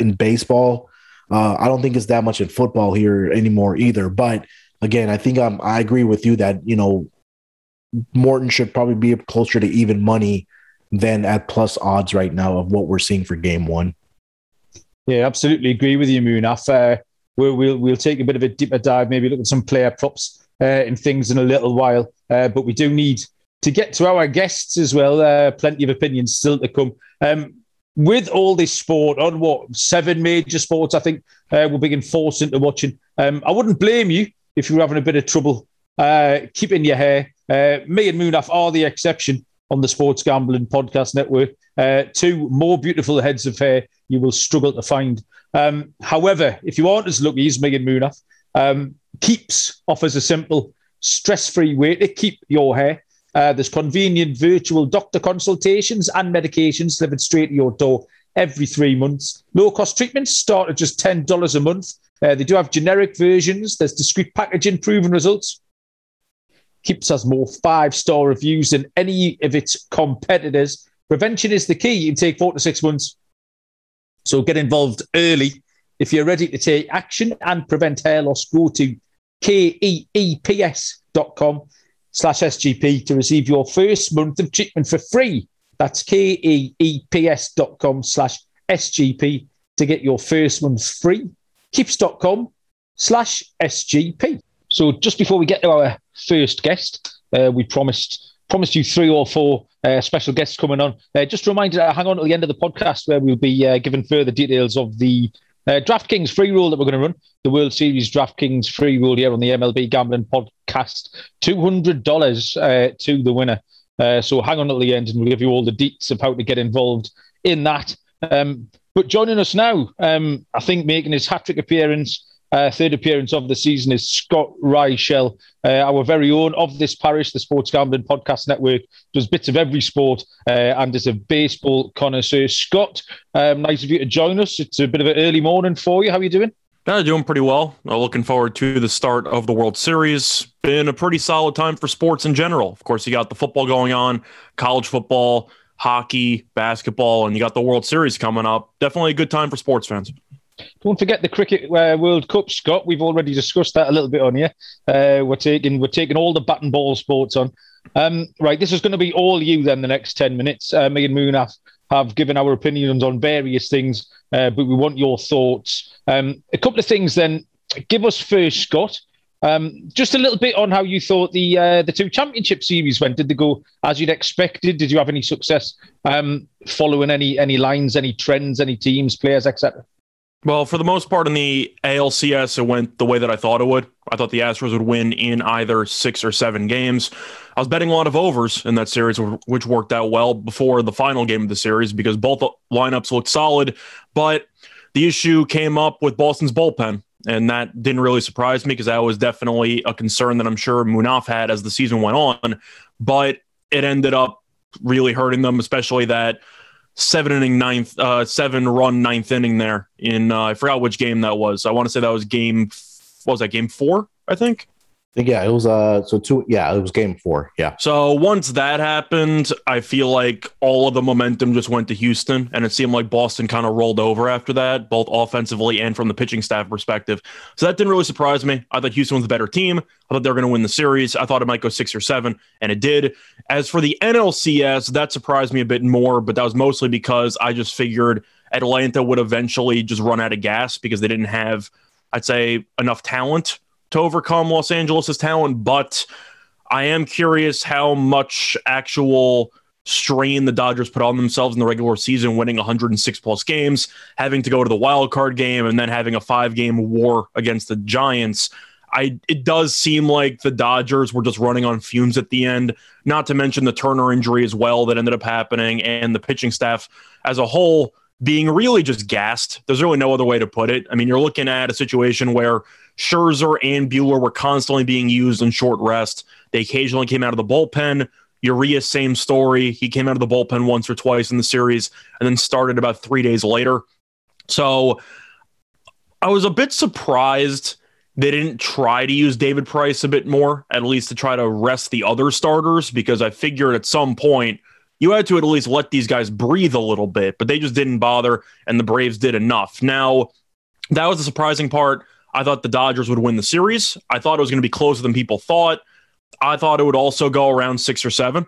in baseball. Uh, I don't think it's that much in football here anymore either. But again, I think I'm, I agree with you that you know Morton should probably be closer to even money than at plus odds right now of what we're seeing for game one. Yeah, absolutely agree with you, Munaf. Uh, we'll, we'll we'll take a bit of a deeper dive, maybe look at some player props uh, and things in a little while. Uh, but we do need to get to our guests as well. Uh, plenty of opinions still to come. Um, with all this sport on what seven major sports, I think uh, we're being forced into watching. Um, I wouldn't blame you if you were having a bit of trouble uh, keeping your hair. me and Munaf are the exception on the Sports Gambling Podcast Network. Uh, two more beautiful heads of hair you will struggle to find. Um, however, if you aren't as lucky as Megan Munaf, um, Keeps offers a simple, stress free way to keep your hair. Uh, there's convenient virtual doctor consultations and medications delivered straight to your door every three months. Low cost treatments start at just $10 a month. Uh, they do have generic versions. There's discreet packaging, proven results. Keeps has more five star reviews than any of its competitors. Prevention is the key. You can take four to six months. So get involved early. If you're ready to take action and prevent hair loss, go to keeps.com slash SGP to receive your first month of treatment for free. That's keeps.com slash SGP to get your first month free. Keeps.com slash SGP. So just before we get to our first guest, uh, we promised promised you three or four uh, special guests coming on. Uh, just a reminder, uh, hang on to the end of the podcast where we'll be uh, further details of the uh, DraftKings free roll that we're going to run, the World Series DraftKings free roll here on the MLB Gambling Podcast. $200 uh, to the winner. so hang on to the end and we'll give you all the deets of how to get involved in that. Um, but joining us now, um, I think making his hat trick appearance uh, third appearance of the season is Scott Reichel, uh, our very own of this parish, the Sports Gambling Podcast Network, does bits of every sport uh, and is a baseball connoisseur. Scott, um, nice of you to join us. It's a bit of an early morning for you. How are you doing? Yeah, doing pretty well. Uh, looking forward to the start of the World Series. Been a pretty solid time for sports in general. Of course, you got the football going on, college football, hockey, basketball, and you got the World Series coming up. Definitely a good time for sports fans. Don't forget the cricket uh, World Cup, Scott. We've already discussed that a little bit on here. Uh, we're taking we're taking all the bat and ball sports on. Um, right, this is going to be all you then. The next ten minutes, uh, me and Moon have, have given our opinions on various things, uh, but we want your thoughts. Um, a couple of things then. Give us first, Scott. Um, just a little bit on how you thought the uh, the two championship series went. Did they go as you'd expected? Did you have any success um, following any any lines, any trends, any teams, players, etc.? Well, for the most part in the ALCS, it went the way that I thought it would. I thought the Astros would win in either six or seven games. I was betting a lot of overs in that series, which worked out well before the final game of the series because both lineups looked solid. But the issue came up with Boston's bullpen, and that didn't really surprise me because that was definitely a concern that I'm sure Munaf had as the season went on. But it ended up really hurting them, especially that seven inning ninth, uh, seven run ninth inning there in uh, I forgot which game that was. I want to say that was game. What was that? Game four, I think yeah, it was uh so two yeah, it was game 4. Yeah. So once that happened, I feel like all of the momentum just went to Houston and it seemed like Boston kind of rolled over after that, both offensively and from the pitching staff perspective. So that didn't really surprise me. I thought Houston was the better team. I thought they were going to win the series. I thought it might go 6 or 7 and it did. As for the NLCS, that surprised me a bit more, but that was mostly because I just figured Atlanta would eventually just run out of gas because they didn't have I'd say enough talent to overcome Los Angeles' talent, but I am curious how much actual strain the Dodgers put on themselves in the regular season, winning 106 plus games, having to go to the wild card game, and then having a five game war against the Giants. I it does seem like the Dodgers were just running on fumes at the end. Not to mention the Turner injury as well that ended up happening, and the pitching staff as a whole being really just gassed. There's really no other way to put it. I mean, you're looking at a situation where Scherzer and Buehler were constantly being used in short rest. They occasionally came out of the bullpen. Urias, same story. He came out of the bullpen once or twice in the series and then started about three days later. So I was a bit surprised they didn't try to use David Price a bit more, at least to try to rest the other starters, because I figured at some point you had to at least let these guys breathe a little bit, but they just didn't bother, and the Braves did enough. Now, that was the surprising part. I thought the Dodgers would win the series. I thought it was going to be closer than people thought. I thought it would also go around six or seven.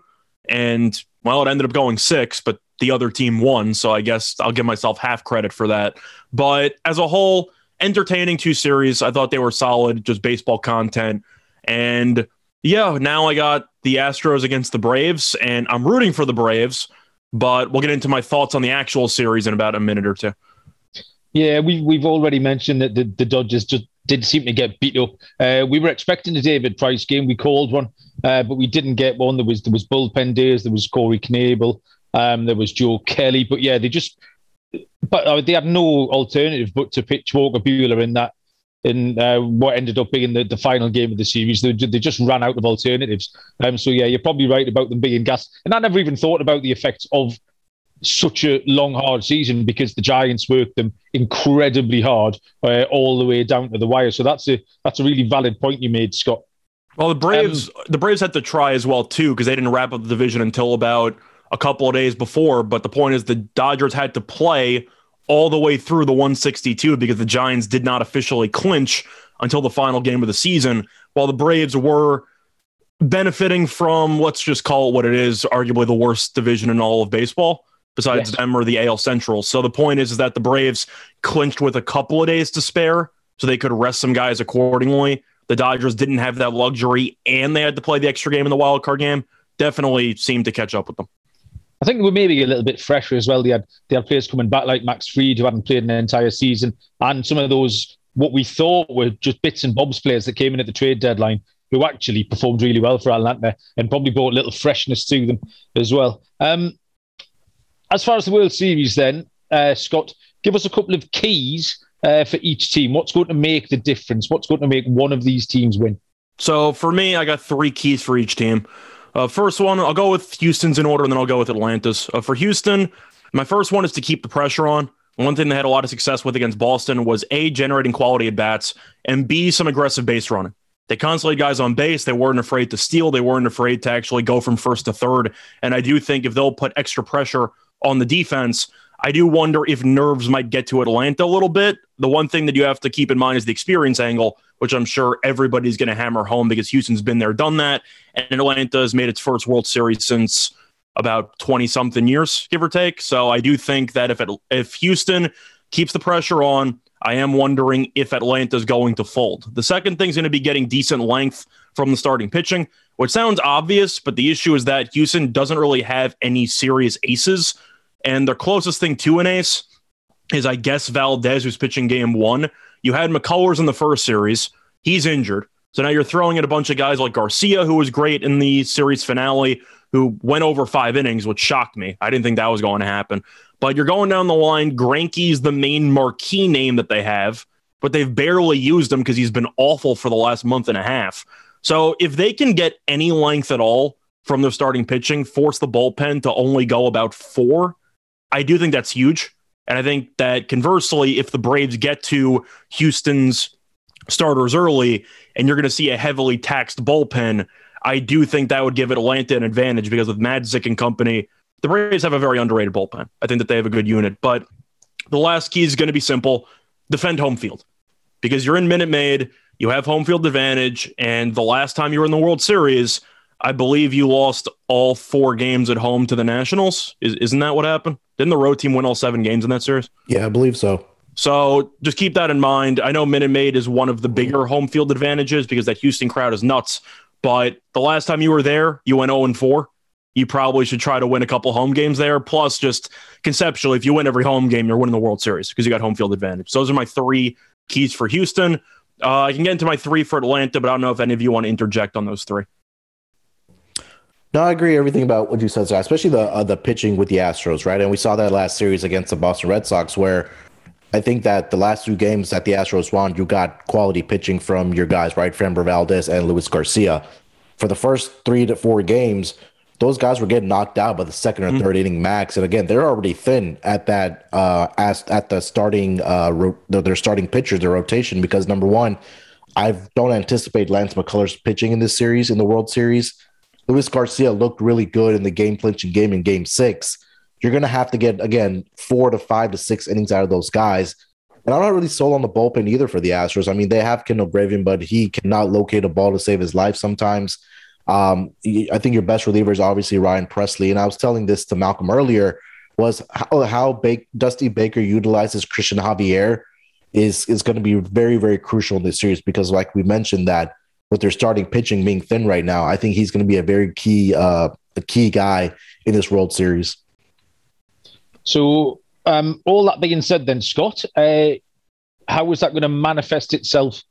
And well, it ended up going six, but the other team won. So I guess I'll give myself half credit for that. But as a whole, entertaining two series. I thought they were solid, just baseball content. And yeah, now I got the Astros against the Braves, and I'm rooting for the Braves. But we'll get into my thoughts on the actual series in about a minute or two. Yeah, we, we've already mentioned that the, the Dodgers just did seem to get beat up. Uh, we were expecting a David Price game. We called one, uh, but we didn't get one. There was there was bullpen days. There was Corey Knebel. Um, there was Joe Kelly. But yeah, they just but uh, they had no alternative but to pitch Walker Buehler in that in uh, what ended up being the, the final game of the series. They, they just ran out of alternatives. Um, so yeah, you're probably right about them being gassed. And I never even thought about the effects of such a long, hard season because the Giants worked them incredibly hard uh, all the way down to the wire. So that's a that's a really valid point you made, Scott. Well, the Braves um, the Braves had to try as well too because they didn't wrap up the division until about a couple of days before. But the point is, the Dodgers had to play all the way through the 162 because the Giants did not officially clinch until the final game of the season, while the Braves were benefiting from let's just call it what it is, arguably the worst division in all of baseball besides yes. them or the AL Central. So the point is, is that the Braves clinched with a couple of days to spare, so they could rest some guys accordingly. The Dodgers didn't have that luxury, and they had to play the extra game in the wild card game. Definitely seemed to catch up with them. I think we're maybe a little bit fresher as well. They had they had players coming back like Max Fried who hadn't played an entire season, and some of those what we thought were just bits and bobs players that came in at the trade deadline who actually performed really well for Atlanta and probably brought a little freshness to them as well. Um, as far as the World Series, then, uh, Scott, give us a couple of keys uh, for each team? What's going to make the difference? What's going to make one of these teams win? So for me, I got three keys for each team. Uh, first one, I'll go with Houston's in order, and then I'll go with Atlanta's. Uh, for Houston, my first one is to keep the pressure on. One thing they had a lot of success with against Boston was A, generating quality at bats, and B, some aggressive base running. They constantly guys on base. They weren't afraid to steal. They weren't afraid to actually go from first to third. And I do think if they'll put extra pressure on the defense, I do wonder if nerves might get to Atlanta a little bit. The one thing that you have to keep in mind is the experience angle, which I'm sure everybody's going to hammer home because Houston's been there, done that. And Atlanta has made its first World Series since about 20 something years, give or take. So I do think that if it, if Houston keeps the pressure on, I am wondering if Atlanta's going to fold. The second thing is going to be getting decent length from the starting pitching, which sounds obvious, but the issue is that Houston doesn't really have any serious aces. And their closest thing to an ace is, I guess, Valdez, who's pitching game one. You had McCullers in the first series. He's injured. So now you're throwing in a bunch of guys like Garcia, who was great in the series finale, who went over five innings, which shocked me. I didn't think that was going to happen. But you're going down the line. Greinke's the main marquee name that they have, but they've barely used him because he's been awful for the last month and a half. So if they can get any length at all from their starting pitching, force the bullpen to only go about four, I do think that's huge. And I think that conversely, if the Braves get to Houston's starters early and you're going to see a heavily taxed bullpen, I do think that would give Atlanta an advantage because with Matzek and company, the Braves have a very underrated bullpen. I think that they have a good unit, but the last key is going to be simple: defend home field because you're in Minute Maid, you have home field advantage, and the last time you were in the World Series, I believe you lost all four games at home to the Nationals. Is, isn't that what happened? Didn't the road team win all seven games in that series? Yeah, I believe so. So just keep that in mind. I know Minute Maid is one of the bigger home field advantages because that Houston crowd is nuts. But the last time you were there, you went 0 4 you probably should try to win a couple home games there. Plus, just conceptually, if you win every home game, you're winning the World Series because you got home field advantage. So those are my three keys for Houston. Uh, I can get into my three for Atlanta, but I don't know if any of you want to interject on those three. No, I agree everything about what you said, especially the uh, the pitching with the Astros, right? And we saw that last series against the Boston Red Sox, where I think that the last two games that the Astros won, you got quality pitching from your guys, right? Framber Valdez and Luis Garcia. For the first three to four games, those guys were getting knocked out by the second or 3rd mm-hmm. inning max. And again, they're already thin at that uh as at the starting uh ro- their starting pitcher, their rotation, because number one, I don't anticipate Lance McCullers pitching in this series in the World Series. Luis Garcia looked really good in the game clinching game in game six. You're gonna have to get again four to five to six innings out of those guys. And I'm not really sold on the bullpen either for the Astros. I mean, they have Kendall Graveman, but he cannot locate a ball to save his life sometimes. Um, I think your best reliever is obviously Ryan Pressly. And I was telling this to Malcolm earlier was how, how ba- Dusty Baker utilizes Christian Javier is is going to be very very crucial in this series because like we mentioned that with their starting pitching being thin right now, I think he's going to be a very key uh, a key guy in this World Series. So, um, all that being said, then Scott, uh, how is that going to manifest itself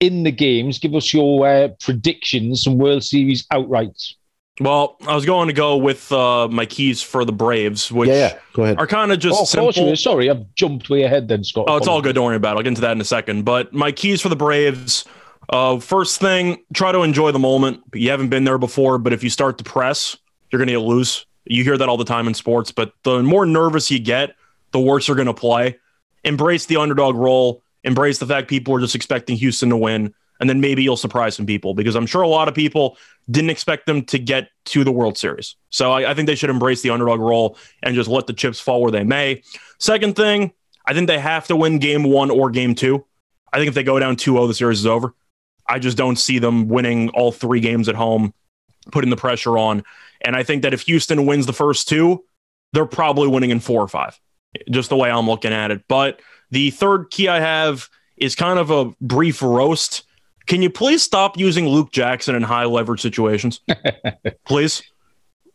in the games. Give us your uh, predictions and World Series outrights. Well, I was going to go with uh, my keys for the Braves, which yeah, yeah. Go ahead. are kind of just oh, simple. Course Sorry, I've jumped way ahead then, Scott. Oh, it's all good. Don't worry about it. I'll get into that in a second. But my keys for the Braves uh, first thing, try to enjoy the moment. You haven't been there before, but if you start to press, you're going to lose. You hear that all the time in sports, but the more nervous you get, the worse you're going to play. Embrace the underdog role embrace the fact people are just expecting Houston to win, and then maybe you'll surprise some people because I'm sure a lot of people didn't expect them to get to the World Series. So I, I think they should embrace the underdog role and just let the chips fall where they may. Second thing, I think they have to win game one or game two. I think if they go down 2 0, the series is over. I just don't see them winning all three games at home, putting the pressure on. And I think that if Houston wins the first two, they're probably winning in four or five, just the way I'm looking at it. But the third key I have is kind of a brief roast. Can you please stop using Luke Jackson in high leverage situations? please.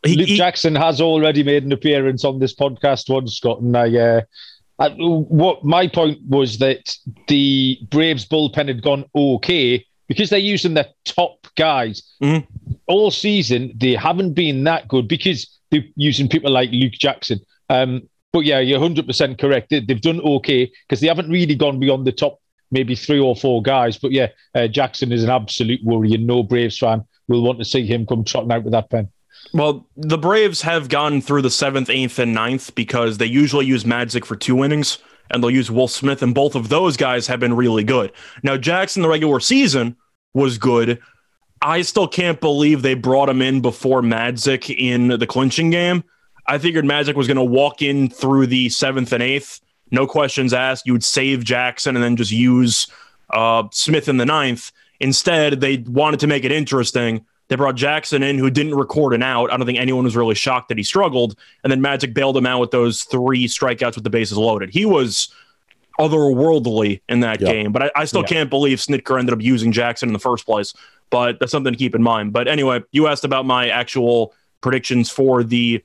He, Luke he, Jackson has already made an appearance on this podcast once, Scott, and I, uh, I, what my point was that the Braves bullpen had gone okay because they're using their top guys mm-hmm. all season. They haven't been that good because they're using people like Luke Jackson. Um, but yeah, you're 100% correct. They, have done okay because they haven't really gone beyond the top maybe three or four guys. But yeah, uh, Jackson is an absolute worry, and no Braves fan will want to see him come trotting out with that pen. Well, the Braves have gone through the seventh, eighth, and ninth because they usually use Matzek for two innings and they'll use Will Smith, and both of those guys have been really good. Now, Jackson, the regular season was good. I still can't believe they brought him in before Matzek in the clinching game. I figured Matzek was going to walk in through the seventh and eighth, no questions asked. You would save Jackson and then just use uh, Smith in the ninth. Instead, they wanted to make it interesting. They brought Jackson in, who didn't record an out. I don't think anyone was really shocked that he struggled. And then Matzek bailed him out with those three strikeouts with the bases loaded. He was otherworldly in that yep. game, but I, I still yep. can't believe Snitker ended up using Jackson in the first place. But that's something to keep in mind. But anyway, you asked about my actual predictions for the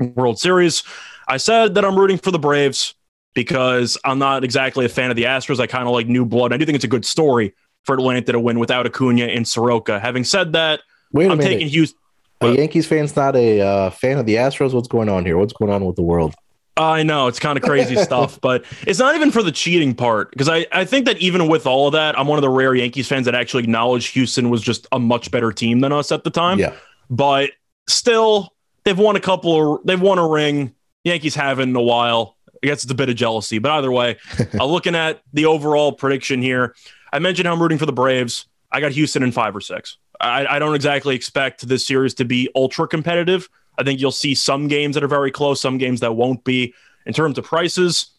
World Series. I said that I'm rooting for the Braves because I'm not exactly a fan of the Astros. I kind of like new blood. I do think it's a good story for Atlanta to win without Acuna and Soroka. Having said that, Wait a I'm minute. taking Houston. A Yankees fan's not a uh, fan of the Astros. What's going on here? What's going on with the world? I know it's kind of crazy stuff, but it's not even for the cheating part because I, I think that even with all of that, I'm one of the rare Yankees fans that actually acknowledge Houston was just a much better team than us at the time. Yeah. But still, they've won a couple of, they've won a ring. Yankees haven't in a while. I guess it's a bit of jealousy, but either way, uh, looking at the overall prediction here, I mentioned how I'm rooting for the Braves. I got Houston in five or six. I, I don't exactly expect this series to be ultra competitive. I think you'll see some games that are very close, some games that won't be. In terms of prices,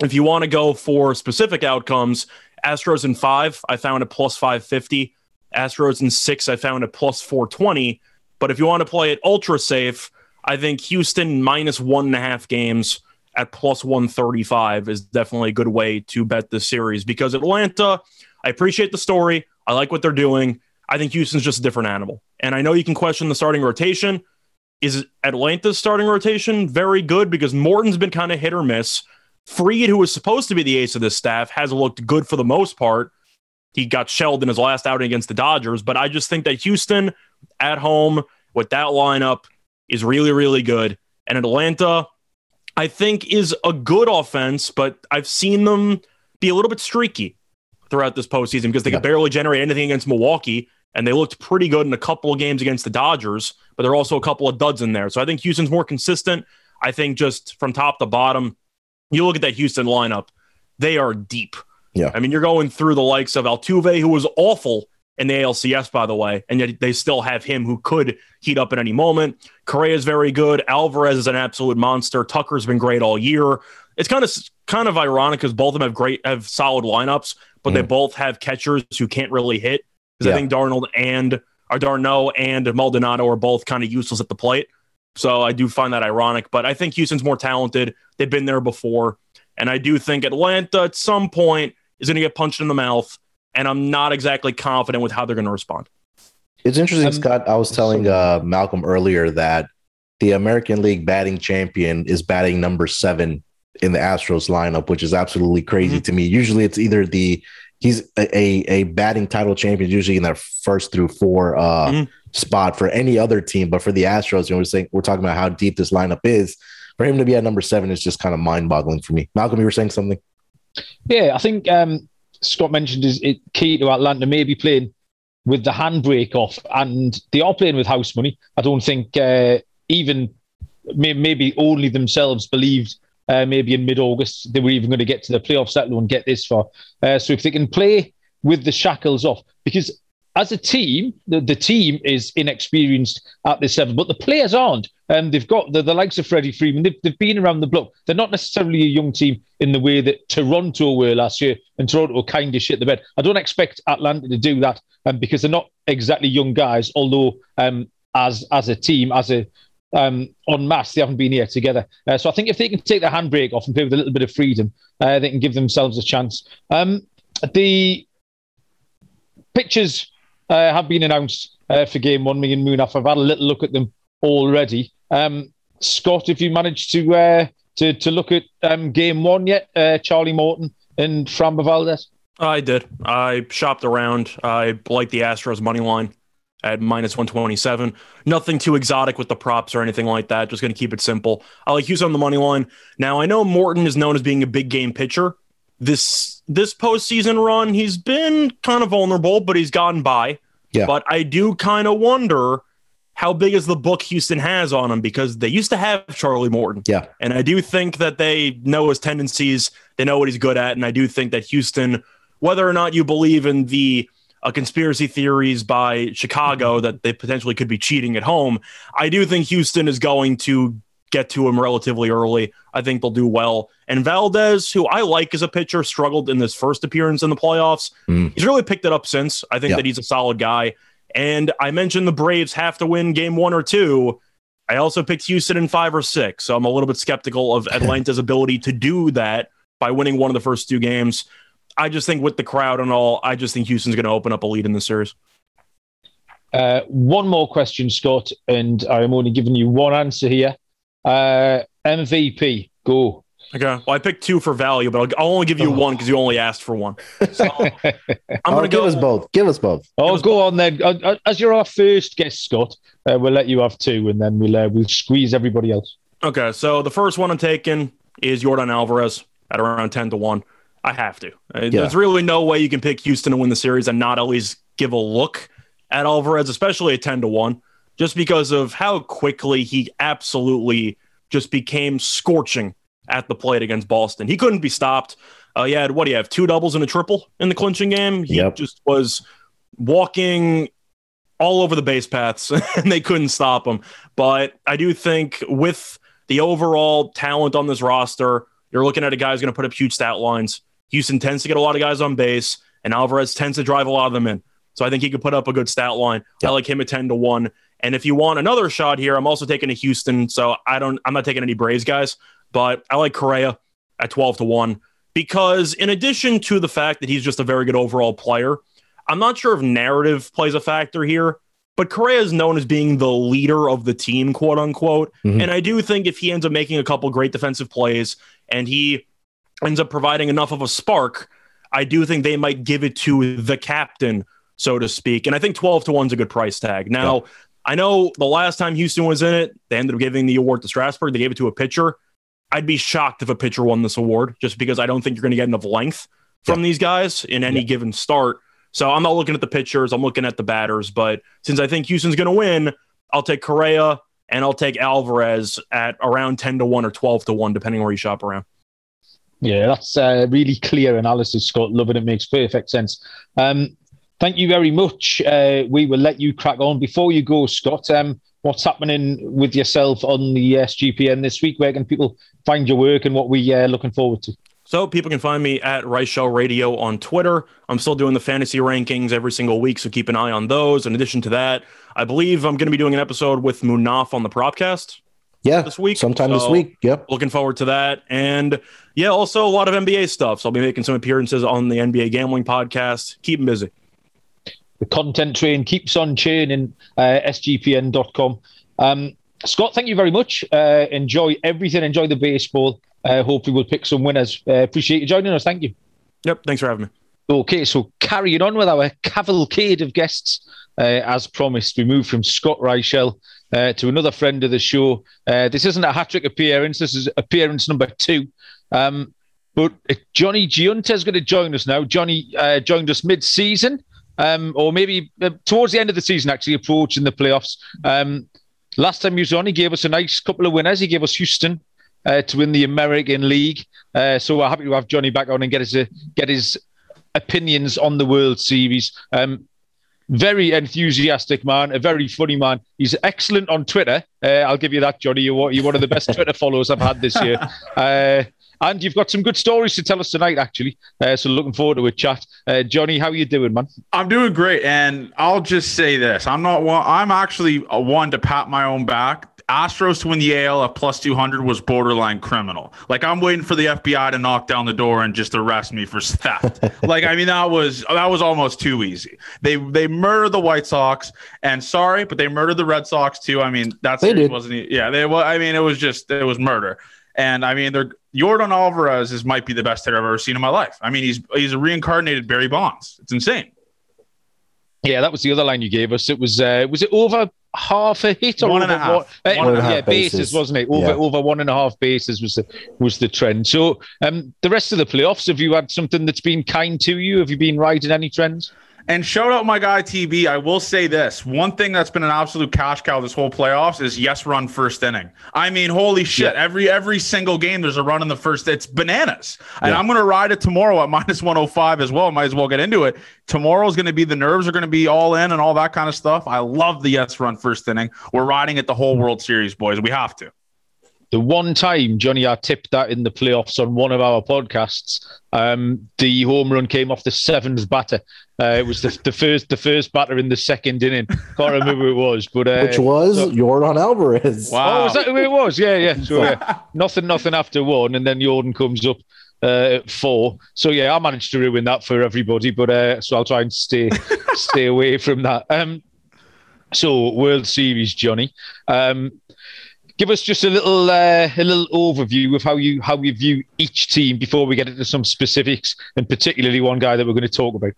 if you want to go for specific outcomes, Astros in five, I found a plus 550. Astros in six, I found a plus 420. But if you want to play it ultra safe, I think Houston minus one and a half games at plus 135 is definitely a good way to bet this series because Atlanta, I appreciate the story. I like what they're doing. I think Houston's just a different animal. And I know you can question the starting rotation. Is Atlanta's starting rotation very good? Because Morton's been kind of hit or miss. Fried, who was supposed to be the ace of this staff, has looked good for the most part. He got shelled in his last outing against the Dodgers, but I just think that Houston at home with that lineup is really, really good. And Atlanta, I think, is a good offense, but I've seen them be a little bit streaky throughout this postseason because they yeah. could barely generate anything against Milwaukee and they looked pretty good in a couple of games against the Dodgers, but there are also a couple of duds in there. So I think Houston's more consistent. I think just from top to bottom, you look at that Houston lineup, they are deep. Yeah. I mean, you're going through the likes of Altuve, who was awful in the ALCS, by the way, and yet they still have him who could heat up at any moment. Correa is very good. Alvarez is an absolute monster. Tucker's been great all year. It's kind of kind of ironic because both of them have great have solid lineups, but mm. they both have catchers who can't really hit because yeah. I think Darnold and or d'Arnaud and Maldonado are both kind of useless at the plate. So I do find that ironic, but I think Houston's more talented. They've been there before. And I do think Atlanta at some point is going to get punched in the mouth. And I'm not exactly confident with how they're going to respond. It's interesting, um, Scott. I was telling uh, Malcolm earlier that the American League batting champion is batting number seven in the Astros lineup, which is absolutely crazy mm-hmm. to me. Usually it's either the he's a, a batting title champion usually in their first through four uh, mm-hmm. spot for any other team, but for the Astros, you know, we're saying we're talking about how deep this lineup is. For him to be at number seven is just kind of mind boggling for me. Malcolm, you were saying something. Yeah, I think um, Scott mentioned is it key to Atlanta maybe playing with the handbrake off, and they are playing with house money. I don't think uh, even maybe only themselves believed uh, maybe in mid-August they were even going to get to the playoffs, let alone get this far. Uh, so if they can play with the shackles off, because as a team, the, the team is inexperienced at this level, but the players aren't. Um, they've got the, the likes of Freddie Freeman. They've, they've been around the block. They're not necessarily a young team in the way that Toronto were last year, and Toronto kind of shit the bed. I don't expect Atlanta to do that um, because they're not exactly young guys, although um, as as a team, as a um, en masse. They haven't been here together. Uh, so I think if they can take the handbrake off and play with a little bit of freedom, uh, they can give themselves a chance. Um, the pictures uh, have been announced uh, for game one, me and. I've had a little look at them already. Um, Scott, have you managed to uh, to, to look at um, game one yet? Uh, Charlie Morton and Framber Valdez? I did. I shopped around. I like the Astros money line. at minus 127. Nothing too exotic with the props or anything like that. Just going to keep it simple. I like Houston on the money line. Now, I know Morton is known as being a big game pitcher. This this postseason run, he's been kind of vulnerable, but he's gotten by. Yeah. But I do kind of wonder how big is the book Houston has on him because they used to have Charlie Morton. Yeah. And I do think that they know his tendencies, they know what he's good at. And I do think that Houston, whether or not you believe in the uh, conspiracy theories by Chicago Mm-hmm. that they potentially could be cheating at home, I do think Houston is going to get to him relatively early. I think they'll do well. And Valdez, who I like as a pitcher, struggled in this first appearance in the playoffs. Mm. He's really picked it up since. I think Yeah. that he's a solid guy. And I mentioned the Braves have to win game one or two. I also picked Houston in five or six. So I'm a little bit skeptical of Atlanta's ability to do that by winning one of the first two games. I just think with the crowd and all, I just think Houston's going to open up a lead in the series. Uh, one more question, Scott, and I'm only giving you one answer here. Uh, MVP, go. Okay. Well, I picked two for value, but I'll, I'll only give you Oh. one because you only asked for one. So I'm Oh, going to give go. us both. Give us both. Oh, us go on then. Uh, uh, As you're our first guest, Scott, uh, we'll let you have two, and then we'll uh, we'll squeeze everybody else. Okay. So the first one I'm taking is Yordan Alvarez at around 10 to 1. I have to. Uh, There's really no way you can pick Houston to win the series and not at least give a look at Alvarez, especially at 10 to 1, just because of how quickly he absolutely just became scorching at the plate against Boston. He couldn't be stopped. Uh, he had, what do you have, two doubles and a triple in the clinching game? He Yep. just was walking all over the base paths and they couldn't stop him. But I do think with the overall talent on this roster, you're looking at a guy who's going to put up huge stat lines. Houston tends to get a lot of guys on base, and Alvarez tends to drive a lot of them in. So I think he could put up a good stat line. I Yeah. like him at 10 to 1. And if you want another shot here, I'm also taking a Houston. So I don't I'm not taking any Braves guys, but I like Correa at 12 to 1 because in addition to the fact that he's just a very good overall player, I'm not sure if narrative plays a factor here, but Correa is known as being the leader of the team, quote unquote. Mhm. And I do think if he ends up making a couple great defensive plays and he ends up providing enough of a spark, I do think they might give it to the captain, so to speak. And I think 12 to 1 is a good price tag. Now, I know the last time Houston was in it, they ended up giving the award to Strasburg. They gave it to a pitcher. I'd be shocked if a pitcher won this award just because I don't think you're going to get enough length from these guys in any Yeah. given start. So I'm not looking at the pitchers, I'm looking at the batters. But since I think Houston's going to win, I'll take Correa and I'll take Alvarez at around 10 to 1 or 12 to 1, depending where you shop around. Yeah, that's a really clear analysis, Scott. Love it. It makes perfect sense. Um, thank you very much. Uh, we will let you crack on. Before you go, Scott, um, what's happening with yourself on the uh, SGPN this week? Where can people find your work and what we are looking forward to? So people can find me at Rice Show Radio on Twitter. I'm still doing the fantasy rankings every single week, so keep an eye on those. In addition to that, I believe I'm going to be doing an episode with Munaf on the Propcast Yeah. this week. Sometime this week. Yep. Looking forward to that. And yeah, also a lot of NBA stuff. So I'll be making some appearances on the NBA Gambling Podcast. Keep them busy. The content train keeps on churning. Uh, SGPN.com. Um, Scott, thank you very much. Uh, enjoy everything. Enjoy the baseball. Uh, hopefully, we'll pick some winners. Uh, appreciate you joining us. Thank you. Yep. Thanks for having me. Okay, so carrying on with our cavalcade of guests, uh, as promised, we move from Scott Reichel uh, to another friend of the show. Uh, this isn't a hat trick appearance, this is appearance number two. Um, but Johnny Giunta is going to join us now. Johnny uh, joined us mid season, um, or maybe uh, towards the end of the season, actually, approaching the playoffs. Um, last time he was on, he gave us a nice couple of winners. He gave us Houston. Uh, to win the American League, uh, so we're happy to have Johnny back on and get his uh, get his opinions on the World Series. Um, very enthusiastic man, a very funny man. He's excellent on Twitter. Uh, I'll give you that, Johnny. You're, you're one of the best Twitter followers I've had this year. And you've got some good stories to tell us tonight, actually. Uh, so looking forward to a chat. Uh, Johnny, how are you doing, man? I'm doing great, and I'll just say this: I'm not one. I'm actually a one to pat my own back. Astros to win the AL at plus 200 was borderline criminal. Like I'm waiting for the FBI to knock down the door and just arrest me for theft. like I mean that was that was almost too easy. They they murdered the White Sox, and sorry, but they murdered the Red Sox too. I mean that They series did. wasn't. Yeah, they. Well, I mean it was just it was murder. And I mean, they're Yordan Alvarez is might be the best hitter I've ever seen in my life. I mean, he's he's a reincarnated Barry Bonds. It's insane. Yeah, that was the other line you gave us. It was uh, was it over half a hit or One and a half. uh, One and a yeah, half bases. bases. wasn't it? Over Yeah. over one and a half bases was the was the trend. So um, the rest of the playoffs, have you had something that's been kind to you? Have you been riding any trends? And shout out my guy TB. I will say this: one thing that's been an absolute cash cow this whole playoffs is yes run first inning. I mean, holy shit! Every every single game there's a run in the first. It's bananas. And Yeah. I'm gonna ride it tomorrow at minus 105 as well. Might as well get into it. Tomorrow's gonna be the nerves are gonna be all in and all that kind of stuff. I love the yes run first inning. We're riding it the whole World Series, boys. We have to. The one time, Johnny, I tipped that in the playoffs on one of our podcasts. Um, the home run came off the seventh batter. Uh, it was the, the first the first batter in the second inning. Can't remember who it was, but uh, Which was so- Yordan Alvarez. Wow. Oh, was that who it was? Yeah, yeah. So nothing, nothing after one, and then Yordan comes up uh, at four. So yeah, I managed to ruin that for everybody, but uh, so I'll try and stay stay away from that. Um, so World Series, Johnny. Um, give us just a little uh, a little overview of how you how you view each team before we get into some specifics, and particularly one guy that we're going to talk about.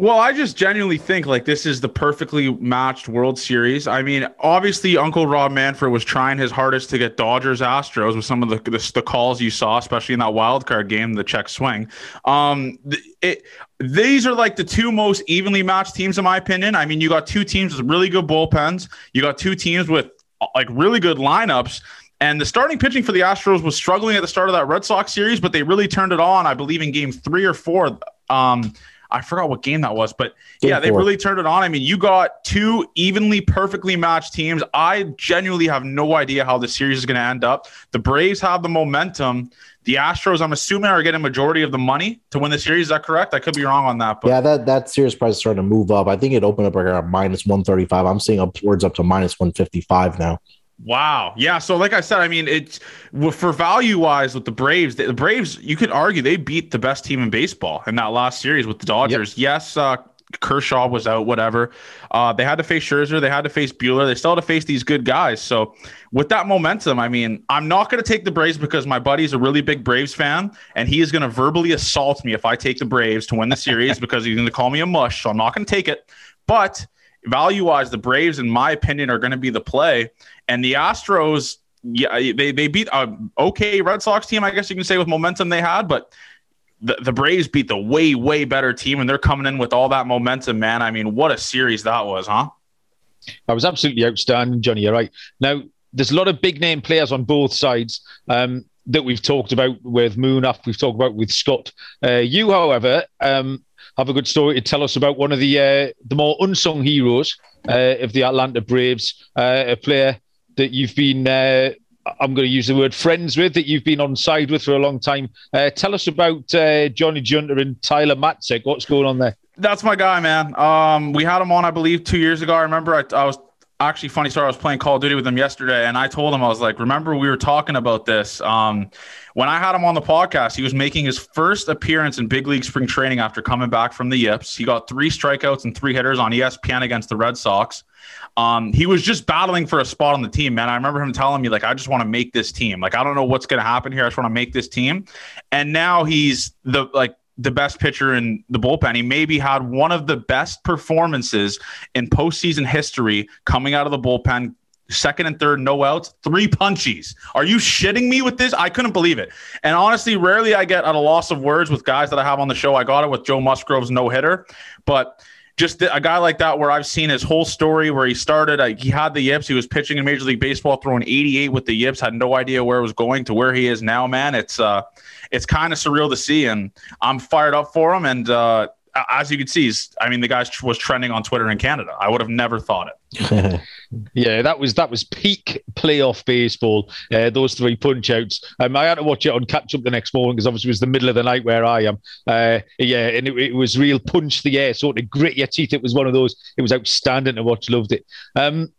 Well, I just genuinely think like this is the perfectly matched World Series. I mean, obviously Uncle Rob Manfred was trying his hardest to get Dodgers Astros with some of the the, the calls you saw, especially in that wild card game, the check swing. Um, it these are like the two most evenly matched teams in my opinion. I mean, you got two teams with really good bullpens. You got two teams with like really good lineups. And the starting pitching for the Astros was struggling at the start of that Red Sox series, but they really turned it on, I believe, in game three or four. Um, I forgot what game that was, but Game yeah, they four. really turned it on. I mean, you got two evenly, perfectly matched teams. I genuinely have no idea how the series is going to end up. The Braves have the momentum. The Astros, I'm assuming, are getting majority of the money to win the series. Is that correct? I could be wrong on that, but Yeah, that that series price is starting to move up. I think it opened up around minus one thirty five. I'm seeing upwards up to minus one fifty five now. Wow. Yeah. So, like I said, I mean, it's for value wise with the Braves. The, Braves, you could argue they beat the best team in baseball in that last series with the Dodgers. Yes, uh, Kershaw was out. Whatever. Uh, they had to face Scherzer. They had to face Buehler. They still had to face these good guys. So, with that momentum, I mean, I'm not going to take the Braves because my buddy's a really big Braves fan, and he is going to verbally assault me if I take the Braves to win the series because he's going to call me a mush. So I'm not going to take it. But value wise, the Braves, in my opinion, are going to be the play. And the Astros, yeah, they, they beat a okay Red Sox team, I guess you can say, with momentum they had, but the, the Braves beat the way, way better team, and they're coming in with all that momentum, man. I mean, what a series that was, huh? That was absolutely outstanding, Johnny. You're right. Now, there's a lot of big name players on both sides um, that we've talked about with Munaf, we've talked about with Scott. Uh, you, however, um, have a good story to tell us about one of the uh, the more unsung heroes uh, of the Atlanta Braves, uh, a player that you've been. Uh, I'm going to use the word friends with that you've been on side with for a long time. Uh, tell us about uh, Johnny Giunta and Tyler Matzek. What's going on there? That's my guy, man. Um, we had him on, I believe, two years ago. I remember I, I was actually funny story. I was playing Call of Duty with him yesterday, and I told him I was like, "Remember, we were talking about this um, when I had him on the podcast. He was making his first appearance in big league spring training after coming back from the Yips. He got three strikeouts and three hitters on ESPN against the Red Sox. Um, he was just battling for a spot on the team, man. I remember him telling me like, "I just want to make this team. Like, I don't know what's going to happen here. I just want to make this team." And now he's the like the best pitcher in the bullpen. He maybe had one of the best performances in postseason history coming out of the bullpen. Second and third, no outs, three punchies. Are you shitting me with this? I couldn't believe it. And honestly, rarely I get at a loss of words with guys that I have on the show. I got it with Joe Musgrove's no hitter, but just a guy like that where I've seen his whole story where he started, he had the yips, he was pitching in Major League Baseball, throwing 88 with the yips, had no idea where it was going to where he is now, man. It's uh, it's kind of surreal to see, and I'm fired up for him. And uh, as you can see, I mean, the guy was trending on Twitter in Canada. I would have never thought it. Yeah, that was that was peak playoff baseball. Uh, those three punch outs. Um, I had to watch it on catch up the next morning because obviously it was the middle of the night where I am. Uh, yeah, and it, it was real punch the air, sort of grit your teeth. It was one of those. It was outstanding to watch. Loved it. Um,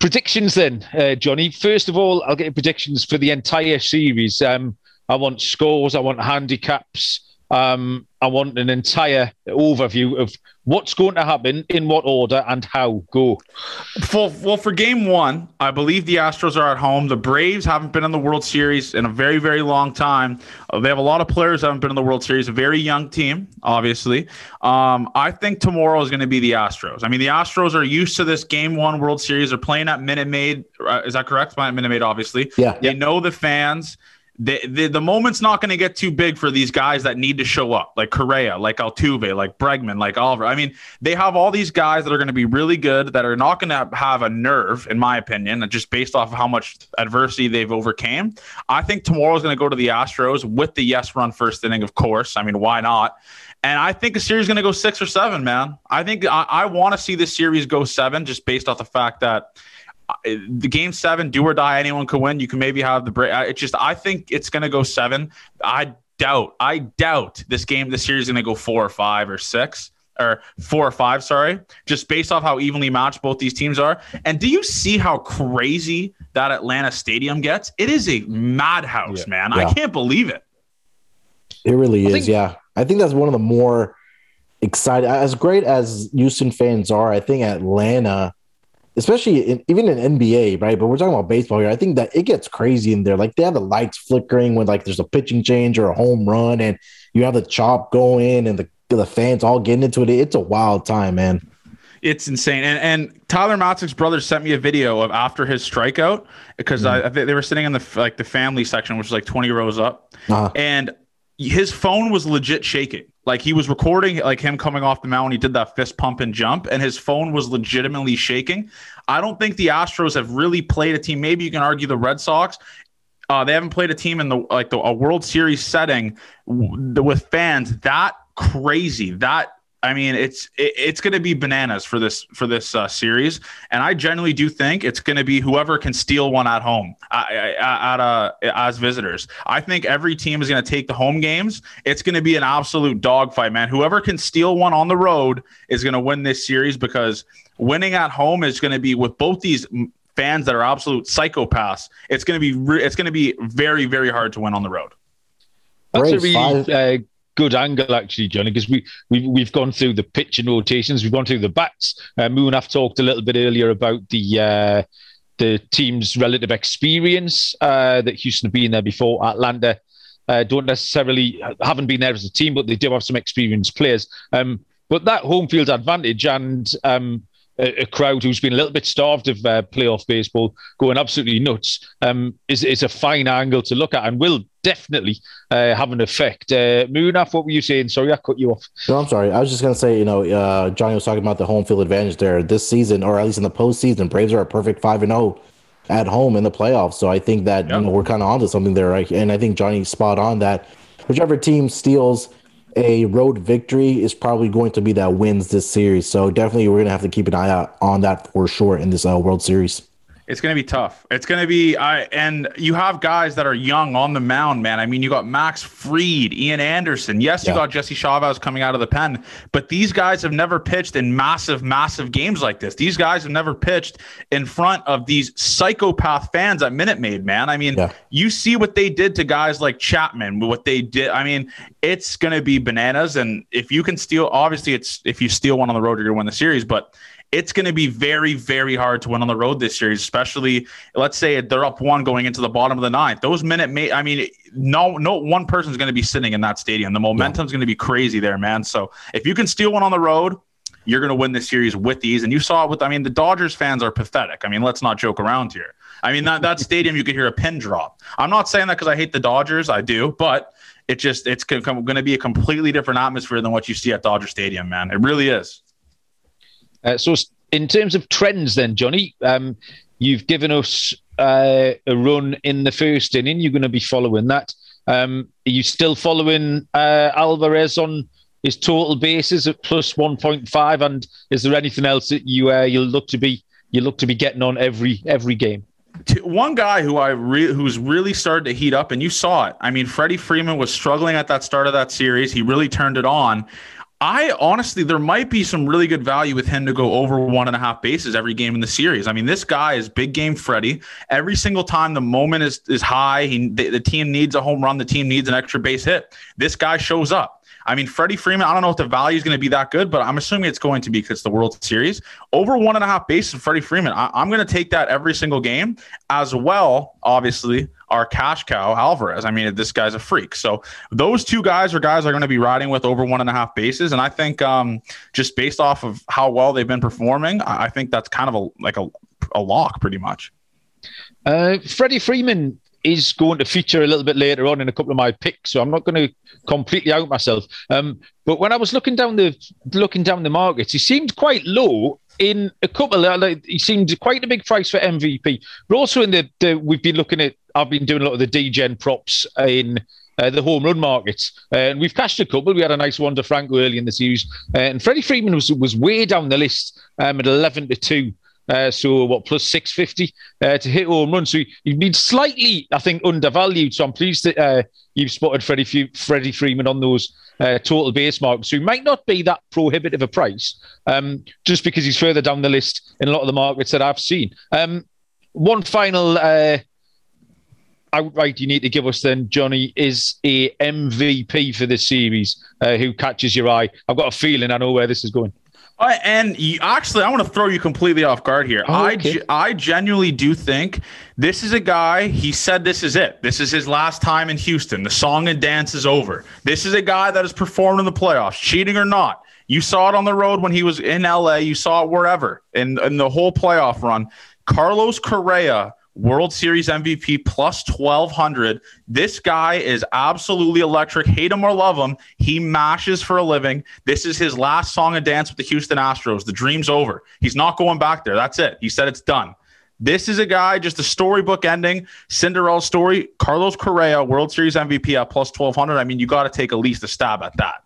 predictions then, uh, Johnny. First of all, I'll get your predictions for the entire series. Um, I want scores. I want handicaps. Um, I want an entire overview of what's going to happen, in what order, and how. Go. For, well, for game one, I believe the Astros are at home. The Braves haven't been in the World Series in a very, very long time. Uh, they have a lot of players that haven't been in the World Series. A very young team, obviously. Um, I think tomorrow is going to be the Astros. I mean, the Astros are used to this game one World Series. They're playing at Minute Maid. Uh, is that correct? Minute Maid, obviously. Yeah. They know the fans the, the, the moment's not going to get too big for these guys that need to show up, like Correa, like Altuve, like Bregman, like Oliver. I mean, they have all these guys that are going to be really good, that are not going to have a nerve, in my opinion, just based off of how much adversity they've overcame. I think tomorrow's going to go to the Astros with the yes run first inning, of course. I mean, why not? And I think a series is going to go six or seven, man. I think I, I want to see this series go seven, just based off the fact that the game seven, do or die, anyone could win. You can maybe have the break. It's just, I think it's going to go seven. I doubt, I doubt this game, this series is going to go four or five or six or four or five, sorry, just based off how evenly matched both these teams are. And do you see how crazy that Atlanta stadium gets? It is a madhouse, yeah. man. Yeah. I can't believe it. It really I is. Think- yeah. I think that's one of the more excited, as great as Houston fans are. I think Atlanta especially in, even in NBA, right? But we're talking about baseball here. I think that it gets crazy in there. Like they have the lights flickering when like there's a pitching change or a home run, and you have the chop going and the the fans all getting into it. It's a wild time, man. It's insane. And and Tyler Matzek's brother sent me a video of after his strikeout because mm-hmm. I, they were sitting in the like the family section, which is like 20 rows up, uh-huh. and his phone was legit shaking. Like he was recording like him coming off the mound. He did that fist pump and jump, and his phone was legitimately shaking. I don't think the Astros have really played a team. Maybe you can argue the Red Sox. Uh, they haven't played a team in the like the, a World Series setting w- with fans that crazy, that I mean, it's it, it's going to be bananas for this for this uh, series, and I generally do think it's going to be whoever can steal one at home uh, at uh, as visitors. I think every team is going to take the home games. It's going to be an absolute dogfight, man. Whoever can steal one on the road is going to win this series because winning at home is going to be with both these fans that are absolute psychopaths. It's going to be re- it's going to be very very hard to win on the road. That's a really uh, good angle actually, Johnny, because we, we we've gone through the pitching rotations, we've gone through the bats. Uh, Munaf talked a little bit earlier about the uh, the team's relative experience uh, that Houston have been there before. Atlanta uh, don't necessarily haven't been there as a team, but they do have some experienced players. Um, but that home field advantage and um, a, a, crowd who's been a little bit starved of uh, playoff baseball going absolutely nuts um, is, is a fine angle to look at and will definitely uh, have an effect. Uh, Munaf, what were you saying? Sorry, I cut you off. No, I'm sorry. I was just going to say, you know, uh, Johnny was talking about the home field advantage there this season, or at least in the postseason. Braves are a perfect 5 and 0 at home in the playoffs. So I think that, yep. you know, we're kind of onto something there. Right? And I think Johnny's spot on that whichever team steals – a road victory is probably going to be that wins this series. So definitely, we're to have to keep an eye out on that for sure in this uh, World Series. It's going to be tough. It's going to be, I and you have guys that are young on the mound, man. I mean, you got Max Fried, Ian Anderson. Yes, you got Jesse Chavez coming out of the pen, but these guys have never pitched in massive, massive games like this. These guys have never pitched in front of these psychopath fans at Minute Maid, man. I mean, yeah. you see what they did to guys like Chapman, what they did. I mean, it's going to be bananas. And if you can steal, obviously, it's if you steal one on the road, you're going to win the series, but it's going to be very, very hard to win on the road this series, especially let's say they're up one going into the bottom of the ninth. Those minute, may, I mean, no, no one person's going to be sitting in that stadium. The momentum's yeah. going to be crazy there, man. So if you can steal one on the road, you're going to win this series with ease. And you saw it with, I mean, the Dodgers fans are pathetic. I mean, let's not joke around here. I mean, that, that stadium, you could hear a pin drop. I'm not saying that because I hate the Dodgers. I do, but it just, it's going to be a completely different atmosphere than what you see at Dodger Stadium, man. It really is. Uh, so, in terms of trends, then, Johnny, um, you've given us uh, a run in the first inning. You're going to be following that. Um, are you still following uh, Alvarez on his total bases at plus 1.5? And is there anything else that you uh, you look to be you look to be getting on every every game? one guy who I re- who's really started to heat up, and you saw it. I mean, Freddie Freeman was struggling at that start of that series. He really turned it on. I honestly, there might be some really good value with him to go over one and a half bases every game in the series. I mean, this guy is big game Freddie. Every single time the moment is is high, he the, the team needs a home run, the team needs an extra base hit. This guy shows up. I mean, Freddie Freeman, I don't know if the value is going to be that good, but I'm assuming it's going to be because it's the World Series. Over one and a half bases, Freddie Freeman, I, am going to take that every single game, as well, obviously, our cash cow, Alvarez. I mean, this guy's a freak. So those two guys are guys are going to be riding with over one and a half bases. And I think um, just based off of how well they've been performing, I, think that's kind of a like a, a lock pretty much. Uh, Freddie Freeman is going to feature a little bit later on in a couple of my picks, so I'm not going to completely out myself. Um, but when I was looking down the looking down the markets, he seemed quite low in a couple. Like, he seemed quite a big price for MVP, but also in the, the we've been looking at. I've been doing a lot of the DGen props in. Uh, the home run markets, uh, and we've cashed a couple. We had a nice one to Franco early in the series, uh, and Freddie Freeman was was way down the list um, at eleven to two. Uh, so what plus 650 uh, to hit home run. So you've been slightly, I think, undervalued. So I'm pleased that uh, you've spotted Freddie, Freddie Freeman on those uh, total base marks. So he might not be that prohibitive a price, um, just because he's further down the list in a lot of the markets that I've seen. Um, one final uh, outright you need to give us then, Johnny, is a MVP for this series. Uh, who catches your eye? I've got a feeling I know where this is going. Uh, and you, actually, I want to throw you completely off guard here. Oh, okay. I, I genuinely do think this is a guy. He said this is it. This is his last time in Houston. The song and dance is over. This is a guy that has performed in the playoffs, cheating or not. You saw it on the road when he was in LA. You saw it wherever in, in the whole playoff run. Carlos Correa World Series MVP plus 1200. This guy is absolutely electric. Hate him or love him, he mashes for a living. This is his last song and dance with the Houston Astros. The dream's over. He's not going back there. That's it. He said it's done. This is a guy, just a storybook ending, Cinderella story. Carlos Correa, World Series MVP at plus 1200. I mean, you got to take at least a stab at that.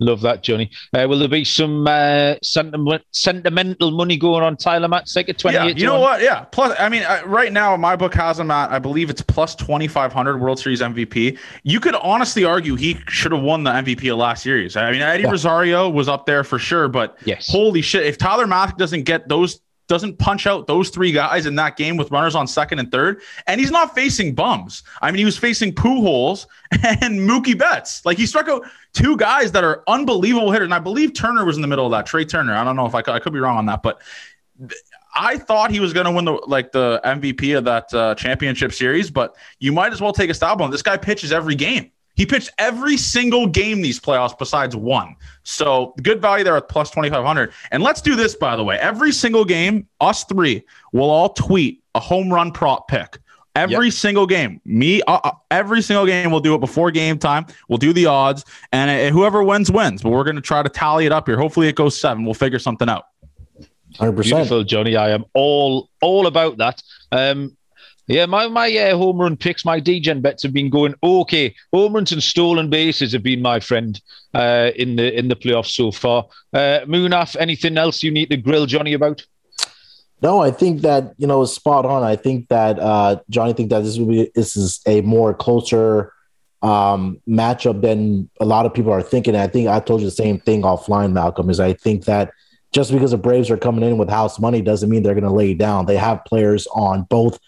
Love that, Johnny. Uh, will there be some uh, sentiment, sentimental money going on Tyler Matzek at 28? Yeah, you know what? Yeah. Plus, I mean, uh, right now, my book has him at, I believe it's plus 2,500 World Series MVP. You could honestly argue he should have won the MVP of last series. I mean, Eddie yeah. Rosario was up there for sure, but yes. holy shit. If Tyler Matzek doesn't get those doesn't punch out those three guys in that game with runners on second and third. And he's not facing bums. I mean, he was facing Pujols and Mookie Betts. Like he struck out two guys that are unbelievable hitters. And I believe Turner was in the middle of that. Trea Turner. I don't know if I could, I could be wrong on that, but I thought he was going to win the like the MVP of that uh, championship series. But you might as well take a stab on this guy. Pitches every game. He pitched every single game these playoffs besides one. So good value there at plus 2,500. And let's do this, by the way. Every single game, us three will all tweet a home run prop pick. Every yep. single game, me, uh, uh, every single game, we'll do it before game time. We'll do the odds, and uh, whoever wins wins. But we're going to try to tally it up here. Hopefully, it goes seven. We'll figure something out. Hundred percent, beautiful, Johnny. I am all all about that. Um, yeah, my my uh, home run picks, my DGen bets have been going okay. Home runs and stolen bases have been my friend uh, in the in the playoffs so far. Uh, Munaf, anything else you need to grill Johnny about? No, I think that you know spot on. I think that uh, Johnny think that this will be this is a more closer um, matchup than a lot of people are thinking. I think I told you the same thing offline, Malcolm. Is I think that just because the Braves are coming in with house money doesn't mean they're going to lay down. They have players on both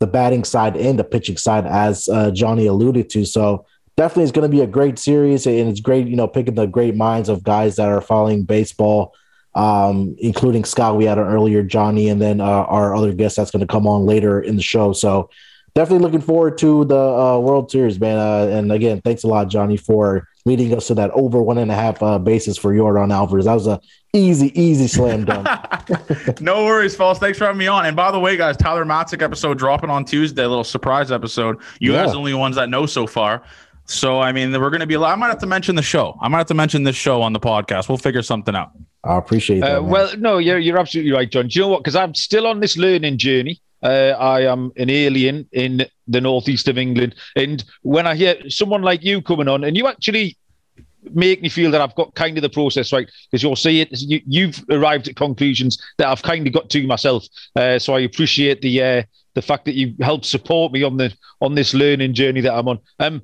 the batting side and the pitching side, as uh, Johnny alluded to. So definitely, it's going to be a great series, and it's great, you know, picking the great minds of guys that are following baseball, um, including Scott. We had an earlier Johnny, and then uh, our other guest that's going to come on later in the show. So definitely looking forward to the uh, World Series, man. Uh, and again, thanks a lot, Johnny, for leading us to that over one and a half uh, bases for Yordan Alvarez. That was a easy, easy slam dunk. no worries, fellas. Thanks for having me on. And by the way, guys, Tyler Matzek episode dropping on Tuesday, a little surprise episode. You yeah. guys are the only ones that know so far. So I mean, we're going to be. I might have to mention the show. I might have to mention this show on the podcast. We'll figure something out. I appreciate that. Uh, well, no, you're you're absolutely right, John. Do you know what? Because I'm still on this learning journey. Uh, I am an alien in the northeast of England, and when I hear someone like you coming on, and you actually make me feel that I've got kind of the process right because you'll see it. You, have arrived at conclusions that I've kind of got to myself. Uh, so I appreciate the uh, the fact that you helped support me on the on this learning journey that I'm on. Um,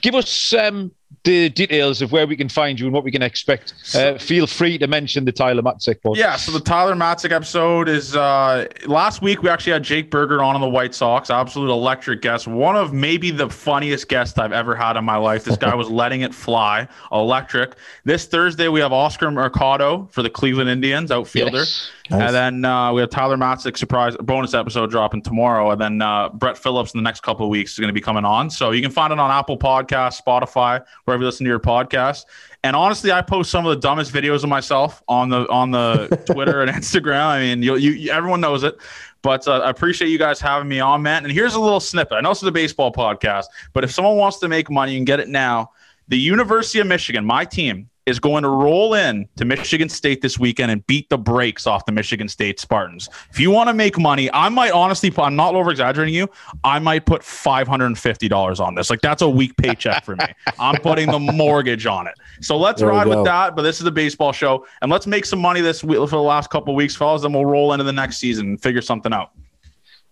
give us um, the details of where we can find you and what we can expect, uh, feel free to mention the Tyler Matzek pod. Yeah, so the Tyler Matzek episode is uh last week we actually had Jake Burger on on the White Sox, absolute electric guest, one of maybe the funniest guests I've ever had in my life. This guy was letting it fly, electric. This Thursday we have Oscar Mercado for the Cleveland Indians, outfielder. Yes. Nice. And then uh, we have Tyler Matzek surprise bonus episode dropping tomorrow, and then uh, Brett Phillips in the next couple of weeks is going to be coming on. So you can find it on Apple Podcasts, Spotify, wherever you listen to your podcast. And honestly, I post some of the dumbest videos of myself on the on the Twitter and Instagram. I mean, you, you everyone knows it. But uh, I appreciate you guys having me on, man. And here's a little snippet. I know is a baseball podcast, but if someone wants to make money, you can get it now. The University of Michigan, my team, is going to roll in to Michigan State this weekend and beat the brakes off the Michigan State Spartans. If you want to make money, I might honestly, I'm not over exaggerating you. I might put $550 on this. Like that's a week paycheck for me. I'm putting the mortgage on it. So let's There ride with that. But this is a baseball show, and let's make some money this week for the last couple of weeks, fellas. Then we'll roll into the next season and figure something out.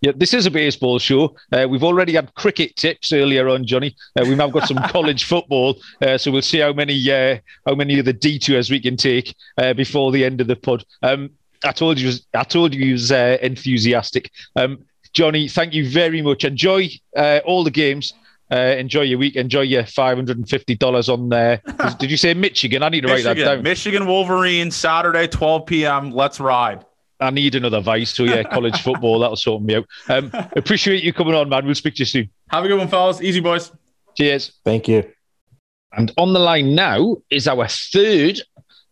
Yeah, this is a baseball show. Uh, we've already had cricket tips earlier on, Johnny. Uh, we've now got some college football, uh, so we'll see how many uh, how many of the detours we can take uh, before the end of the pod. Um, I told you, I told you, he was uh, enthusiastic. Um, Johnny, thank you very much. Enjoy uh, all the games. Uh, enjoy your week. Enjoy your five hundred and fifty dollars on there. Did you say Michigan? I need to write that down. Michigan Wolverine, Saturday, 12 p.m. Let's ride. I need another vice. So yeah, college football that'll sort me out. Um, appreciate you coming on, man. We'll speak to you soon. Have a good one, fellas. Easy, boys. Cheers. Thank you. And on the line now is our third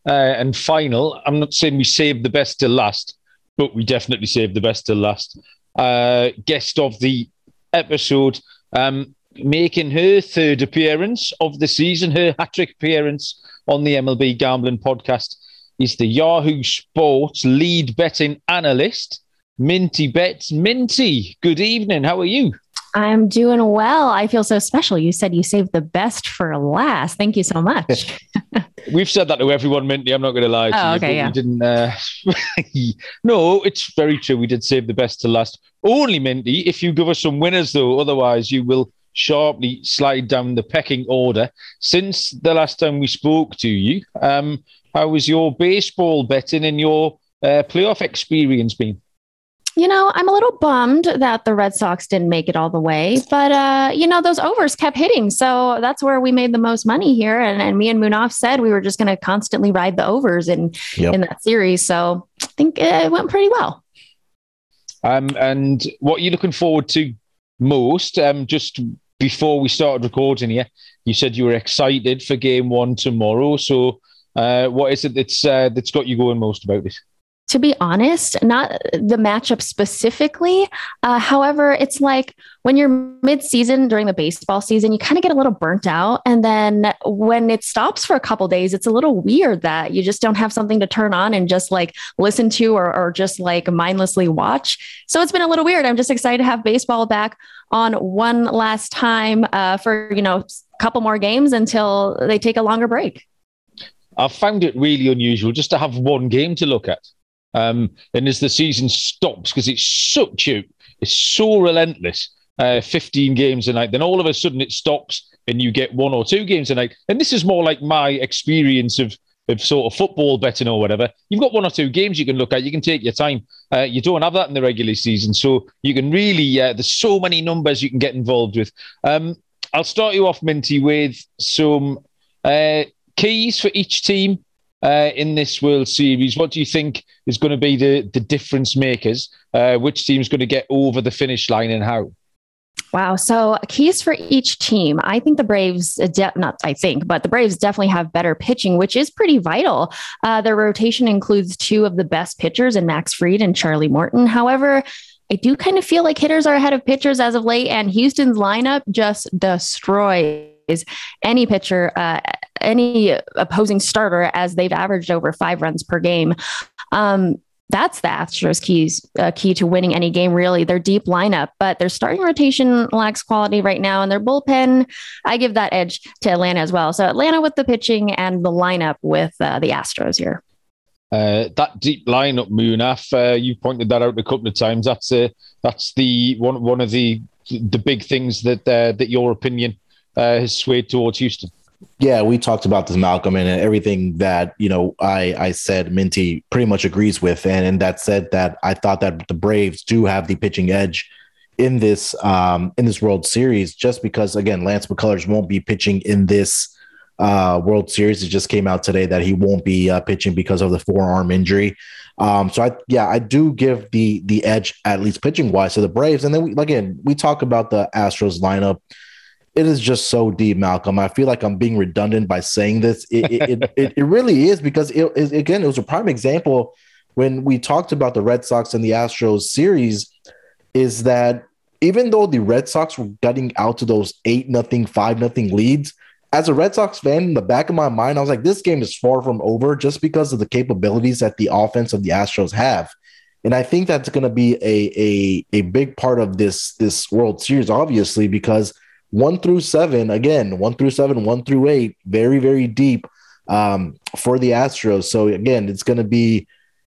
uh, and final. I'm not saying we saved the best till last, but we definitely saved the best till last. Uh, guest of the episode, um, making her third appearance of the season, her hat trick appearance on the MLB Gambling Podcast, is the Yahoo Sports lead betting analyst, Minty Bets. Minty, good evening. How are you? I'm doing well. I feel so special. You said you saved the best for last. Thank you so much. We've said that to everyone, Minty. I'm not going to lie to Oh, you. okay, yeah. We didn't. Uh... no, it's very true. We did save the best to last. Only, Minty, if you give us some winners, though. Otherwise, you will sharply slide down the pecking order. Since the last time we spoke to you, um, how was your baseball betting and your uh, playoff experience been? you know, I'm a little bummed that the Red Sox didn't make it all the way, but uh, you know, those overs kept hitting. So that's where we made the most money here. And, and me and Munaf said we were just going to constantly ride the overs in Yep. in that series. So I think it went pretty well. Um, and what are you looking forward to most? Um, just before we started recording here, you said you were excited for game one tomorrow. So, uh, what is it that's uh, that's got you going most about this? to be honest, not the matchup specifically. Uh, however, it's like when you're mid-season during the baseball season, you kind of get a little burnt out, and then when it stops for a couple days, it's a little weird that you just don't have something to turn on and just like listen to or, or just like mindlessly watch. So it's been a little weird. I'm just excited to have baseball back on one last time uh, for you know a couple more games until they take a longer break. I've found it really unusual just to have one game to look at. Um, and as the season stops, because it's such a, it's so relentless, uh, 15 games a night, then all of a sudden it stops and you get one or two games a night. And this is more like my experience of, of sort of football betting or whatever. You've got one or two games you can look at, you can take your time. Uh, you don't have that in the regular season. So you can really, uh, there's so many numbers you can get involved with. Um, I'll start you off, Minty, with some uh, keys for each team uh, in this World Series. What do you think is going to be the, the difference makers? Uh, which team's going to get over the finish line and how? Wow. So keys for each team. I think the Braves, uh, de- not I think, but the Braves definitely have better pitching, which is pretty vital. Uh, their rotation includes two of the best pitchers in Max Fried and Charlie Morton. However, I do kind of feel like hitters are ahead of pitchers as of late, and Houston's lineup just destroys any pitcher, uh, any opposing starter, as they've averaged over five runs per game. Um, that's the Astros keys uh, key to winning any game. Really, their deep lineup, but their starting rotation lacks quality right now, and their bullpen. I give that edge to Atlanta as well. So Atlanta with the pitching and the lineup with uh, the Astros here. Uh, that deep lineup, Munaf, uh, you pointed that out a couple of times. That's uh, that's the one one of the the big things that uh, that your opinion uh, has swayed towards Houston. Yeah, we talked about this, Malcolm, and everything that you know I I said Minty pretty much agrees with, and and that said that I thought that the Braves do have the pitching edge in this um in this World Series, just because again Lance McCullers won't be pitching in this uh, World Series. It just came out today that he won't be uh, pitching because of the forearm injury. Um, so I, yeah, I do give the the edge at least pitching wise to the Braves. And then we, again, we talk about the Astros lineup. It is just so deep, Malcolm. I feel like I'm being redundant by saying this. It it, it, it, really is because it, it again it was a prime example when we talked about the Red Sox and the Astros series. Is that even though the Red Sox were getting out to those eight nothing, five nothing leads, as a Red Sox fan, in the back of my mind, I was like, this game is far from over just because of the capabilities that the offense of the Astros have. And I think that's going to be a, a, a big part of this, this World Series, obviously, because one through seven, again, one through seven, one through eight, very, very deep um, for the Astros. So, again, it's going to be,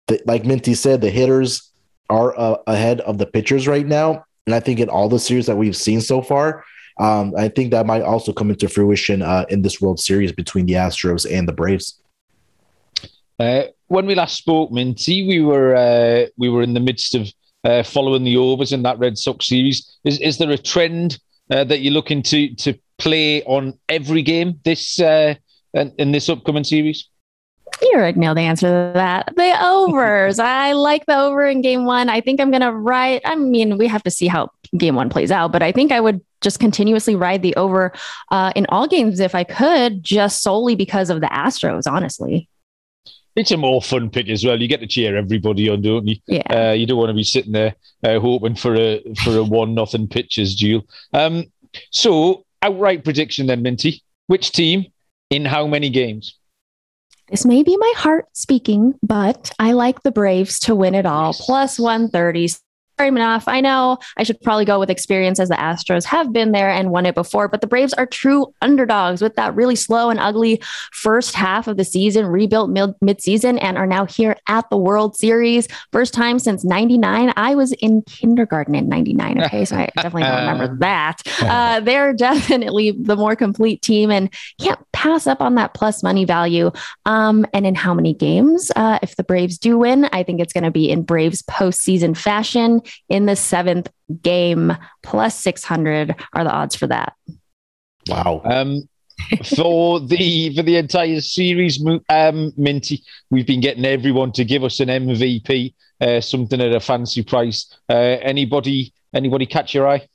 the, like Minty said, the hitters are uh, ahead of the pitchers right now. And I think in all the series that we've seen so far, um, I think that might also come into fruition uh, in this World Series between the Astros and the Braves. Uh, when we last spoke, Minty, we were uh, we were in the midst of uh, following the overs in that Red Sox series. Is is there a trend uh, that you're looking to to play on every game this uh, and in this upcoming series? You already know the answer to that. The overs. I like the over in game one. I think I'm going to write. I mean, we have to see how game one plays out, but I think I would just continuously ride the over uh, in all games if I could, just solely because of the Astros, honestly. It's a more fun pick as well. You get to cheer everybody on, don't you? Yeah. Uh, you don't want to be sitting there uh, hoping for a for a one nothing pitches duel. Um, so outright prediction then, Minty. Which team in how many games? This may be my heart speaking, but I like the Braves to win it all. Plus 130 enough. I know I should probably go with experience as the Astros have been there and won it before, but the Braves are true underdogs with that really slow and ugly first half of the season, rebuilt mid season, and are now here at the World Series. First time since 99. I was in kindergarten in 99. Okay. So I definitely don't remember that. Uh, they're definitely the more complete team and can't pass up on that plus money value. Um, and in how many games? Uh, if the Braves do win, I think it's going to be in Braves postseason fashion in the seventh game, plus 600 are the odds for that. Wow. Um, for the for the entire series, um, Minty, we've been getting everyone to give us an MVP, uh, something at a fancy price. Uh, anybody anybody catch your eye?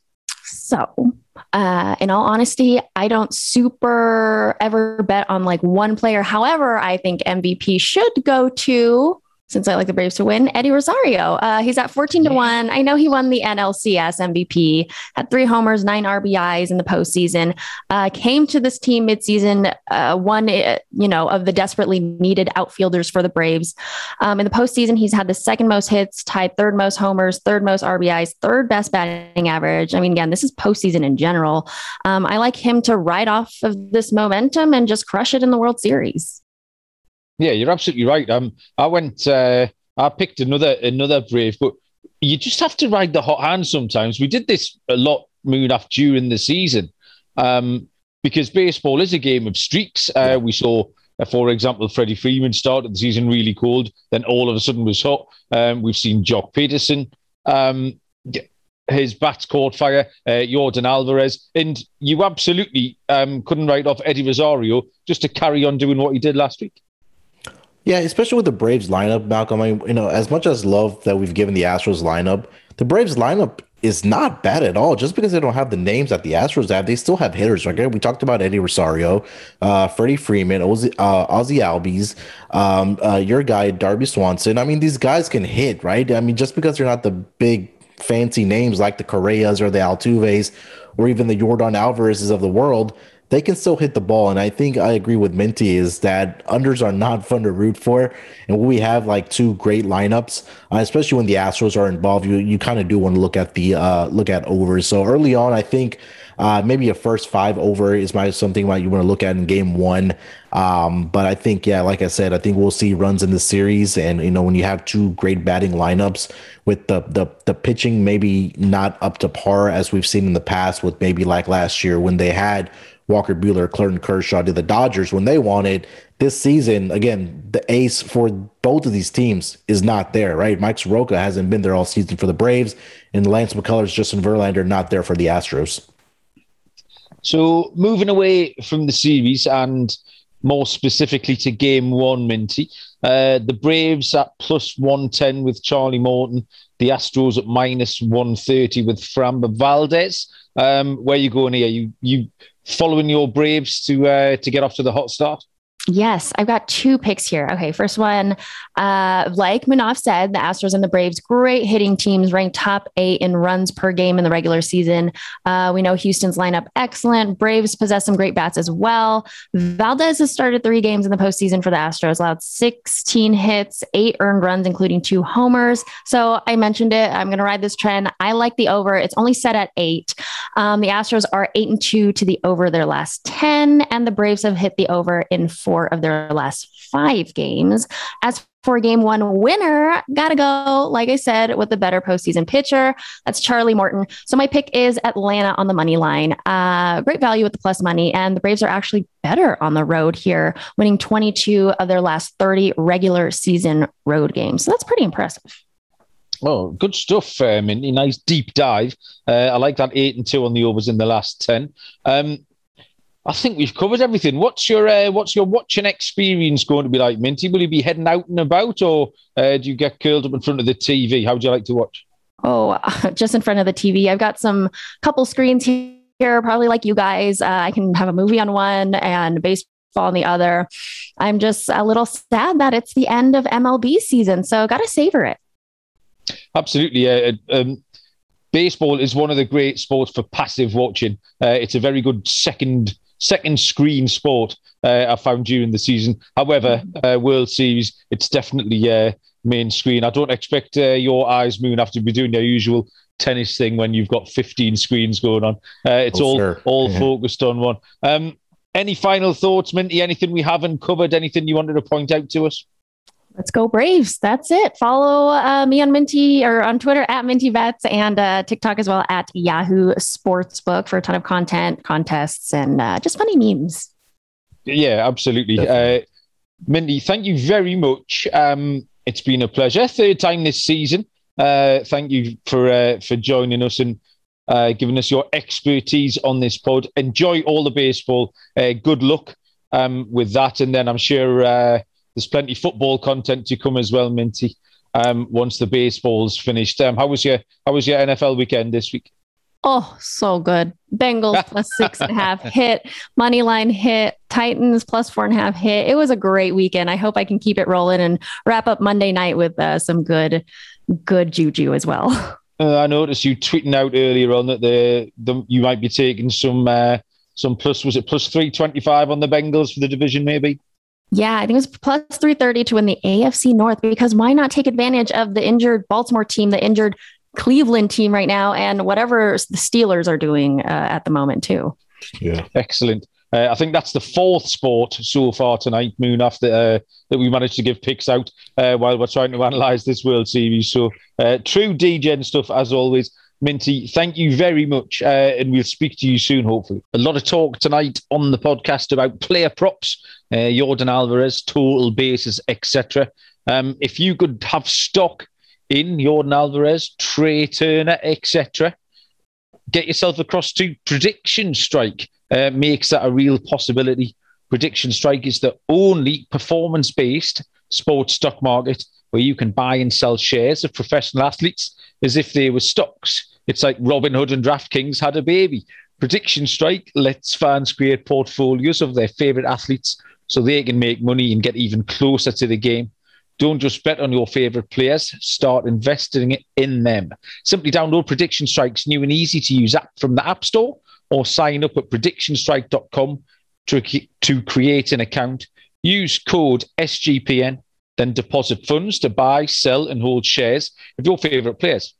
So, uh, in all honesty, I don't super ever bet on like one player. However, I think MVP should go to since I like the Braves to win, Eddie Rosario. Uh, he's at 14 to 1. I know he won the NLCS MVP, had three homers, nine RBIs in the postseason, uh, came to this team midseason, uh, one, uh, you know, of the desperately needed outfielders for the Braves. Um, in the postseason, he's had the second most hits, tied third most homers, third most RBIs, third best batting average. I mean, again, this is postseason in general. Um, I like him to ride off of this momentum and just crush it in the World Series. Yeah, you're absolutely right. Um, I went, uh, I picked another another brave, but you just have to ride the hot hand sometimes. We did this a lot, Munaf, during the season, um, because baseball is a game of streaks. Uh, we saw, uh, for example, Freddie Freeman started the season really cold, then all of a sudden was hot. Um, we've seen Joc Pederson. Um, his bats caught fire, uh, Yordan Alvarez, and you absolutely um, couldn't write off Eddie Rosario just to carry on doing what he did last week. Yeah, especially with the Braves lineup, Malcolm. I mean, you know, as much as love that we've given the Astros lineup, the Braves lineup is not bad at all. Just because they don't have the names that the Astros have, they still have hitters. Okay, we talked about Eddie Rosario, uh, Freddie Freeman, Ozzie, uh, Ozzie Albies, um, uh, your guy Dansby Swanson. I mean, these guys can hit, right? I mean, just because they're not the big fancy names like the Correas or the Altuves or even the Yordan Alvarez's of the world, they can still hit the ball. And I think I agree with Minty is that unders are not fun to root for. And we have like two great lineups, uh, especially when the Astros are involved, you you kind of do want to look at the uh, look at overs. So early on, I think uh, maybe a first five over is my something that you want to look at in game one. Um, but I think, yeah, like I said, I think we'll see runs in the series. And, you know, when you have two great batting lineups with the, the, the pitching maybe not up to par as we've seen in the past with maybe like last year when they had Walker Buehler, Clayton Kershaw to the Dodgers when they wanted. This season, again, the ace for both of these teams is not there, right? Mike Soroka hasn't been there all season for the Braves, and Lance McCullers, Justin Verlander not there for the Astros. So moving away from the series and more specifically to game one, Minty, uh, the Braves at plus 110 with Charlie Morton, the Astros at minus 130 with Framber Valdez. Um, where you going here? You you following your Braves to uh, to get off to the hot start? Yes, I've got two picks here. Okay, first one, uh, like Munaf said, the Astros and the Braves, great hitting teams, ranked top eight in runs per game in the regular season. Uh, we know Houston's lineup excellent. Braves possess some great bats as well. Valdez has started three games in the postseason for the Astros, allowed 16 hits, eight earned runs, including two homers. So I mentioned it. I'm going to ride this trend. I like the over. It's only set at eight. Um, the Astros are eight and two to the over their last 10, and the Braves have hit the over in four four of their last five games. As for game one winner, gotta go, like I said, with the better postseason pitcher. That's Charlie Morton. So my pick is Atlanta on the money line. Uh, great value with the plus money. And the Braves are actually better on the road here, winning 22 of their last 30 regular season road games. So that's pretty impressive. Oh, good stuff, um, a nice deep dive. Uh, I like that eight and two on the overs in the last ten. Um, I think we've covered everything. What's your uh, what's your watching experience going to be like, Minty? Will you be heading out and about, or uh, do you get curled up in front of the TV? How would you like to watch? Oh, just in front of the TV. I've got some couple screens here, probably like you guys. Uh, I can have a movie on one and baseball on the other. I'm just a little sad that it's the end of MLB season, so got to savor it. Absolutely. Um, baseball is one of the great sports for passive watching. Uh, it's a very good second second screen sport uh, I found during the season. However, uh, World Series, it's definitely uh, main screen. I don't expect uh, your eyes, Moon, have to be doing your usual tennis thing when you've got 15 screens going on. Uh, it's oh, all sure. all yeah. focused on one. Um, any final thoughts, Minty? Anything we haven't covered? Anything you wanted to point out to us? Let's go Braves. That's it. Follow uh, me on Minty or on Twitter at Minty Vets and uh, TikTok as well at Yahoo Sportsbook for a ton of content, contests, and uh, just funny memes. Yeah, absolutely. Uh, Minty, thank you very much. Um, it's been a pleasure. Third time this season. Uh, thank you for uh, for joining us and giving us your expertise on this pod. Enjoy all the baseball. Good luck um, with that, and then I'm sure there's plenty football content to come as well, Minty. Um, once the baseball's finished, um, how was your how was your NFL weekend this week? Oh, so good. Bengals plus six and a half hit, money line hit, Titans plus four and a half hit. It was a great weekend. I hope I can keep it rolling and wrap up Monday night with uh, some good, good juju as well. Uh, I noticed you tweeting out earlier on that the, the you might be taking some uh, some plus was it plus three twenty five on the Bengals for the division maybe. Yeah, I think it was plus 330 to win the AFC North because why not take advantage of the injured Baltimore team, the injured Cleveland team right now, and whatever the Steelers are doing uh, at the moment, too. Yeah, excellent. Uh, I think that's the fourth sport so far tonight, Moon, after uh, that we managed to give picks out uh, while we're trying to analyze this World Series. So, uh, true DGen stuff as always. Minty, thank you very much, uh, and we'll speak to you soon, hopefully. A lot of talk tonight on the podcast about player props, uh, Yordan Alvarez, total bases, etc. Um, if you could have stock in Yordan Alvarez, Trea Turner, etc., get yourself across to Prediction Strike. Uh, makes that a real possibility. Prediction Strike is the only performance-based sports stock market where you can buy and sell shares of professional athletes as if they were stocks. It's like Robinhood and DraftKings had a baby. Prediction Strike lets fans create portfolios of their favorite athletes so they can make money and get even closer to the game. Don't just bet on your favorite players, start investing in them. Simply download Prediction Strike's new and easy to use app from the App Store or sign up at predictionstrike.com to, to create an account. Use code SGPN, then deposit funds to buy, sell, and hold shares of your favorite players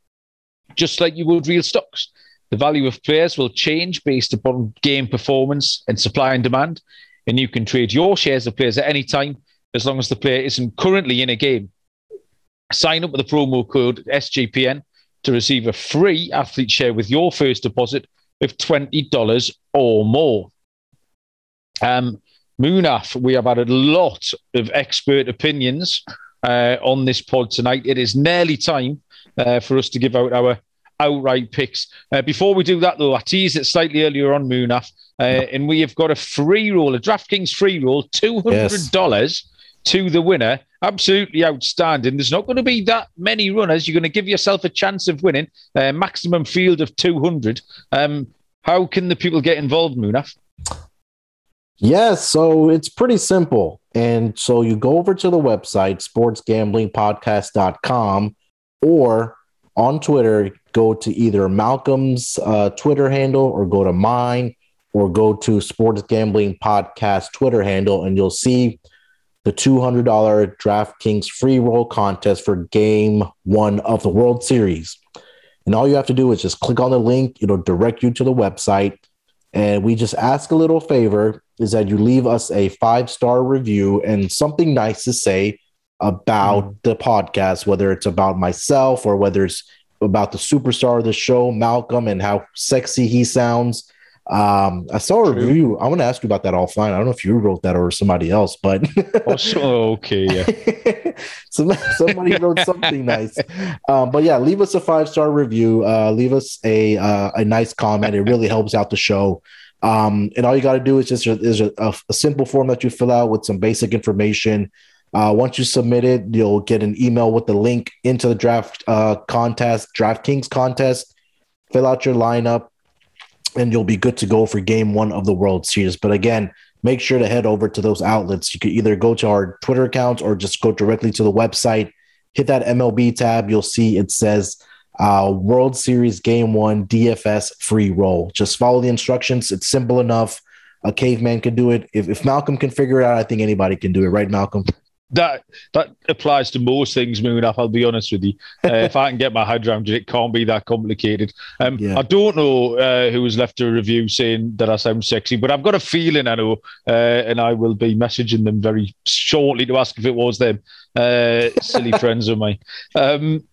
just like you would real stocks. The value of players will change based upon game performance and supply and demand. And you can trade your shares of players at any time as long as the player isn't currently in a game. Sign up with the promo code SGPN to receive a free athlete share with your first deposit of $20 or more. Um, Munaf, we have had a lot of expert opinions uh, on this pod tonight. It is nearly time uh, for us to give out our outright picks. Uh, before we do that, though, I teased it slightly earlier on Munaf, uh, and we have got a free roll, a DraftKings free roll, $200 yes. to the winner. Absolutely outstanding. There's not going to be that many runners. You're going to give yourself a chance of winning. Uh, maximum field of 200. Um, how can the people get involved, Munaf? Yes, so it's pretty simple. And so you go over to the website, sportsgamblingpodcast.com, or on Twitter, go to either Malcolm's uh, Twitter handle or go to mine or go to Sports Gambling Podcast Twitter handle, and you'll see the $200 DraftKings free roll contest for game one of the World Series. And all you have to do is just click on the link, it'll direct you to the website. And we just ask a little favor is that you leave us a five star review and something nice to say about mm. the podcast, whether it's about myself or whether it's about the superstar of the show, Malcolm, and how sexy he sounds. Um, I saw a True. review. I want to ask you about that offline. I don't know if you wrote that or somebody else, but oh, okay, yeah. somebody wrote something nice. Um, but yeah, leave us a five star review. Uh, leave us a uh, a nice comment. It really helps out the show. Um, and all you got to do is just is a, a, a, simple form that you fill out with some basic information. Uh, once you submit it, you'll get an email with the link into the draft uh, contest, DraftKings contest. Fill out your lineup, and you'll be good to go for game one of the World Series. But again, make sure to head over to those outlets. You could either go to our Twitter accounts or just go directly to the website. Hit that MLB tab. You'll see it says uh, World Series Game One DFS free roll. Just follow the instructions. It's simple enough. A caveman can do it. If, if Malcolm can figure it out, I think anybody can do it, right, Malcolm? That that applies to most things moving up. I'll be honest with you. Uh, if I can get my head around it, it can't be that complicated. Um, yeah. I don't know uh, who has left a review saying that I sound sexy, but I've got a feeling I know, uh, and I will be messaging them very shortly to ask if it was them. Uh, silly friends of mine. Um,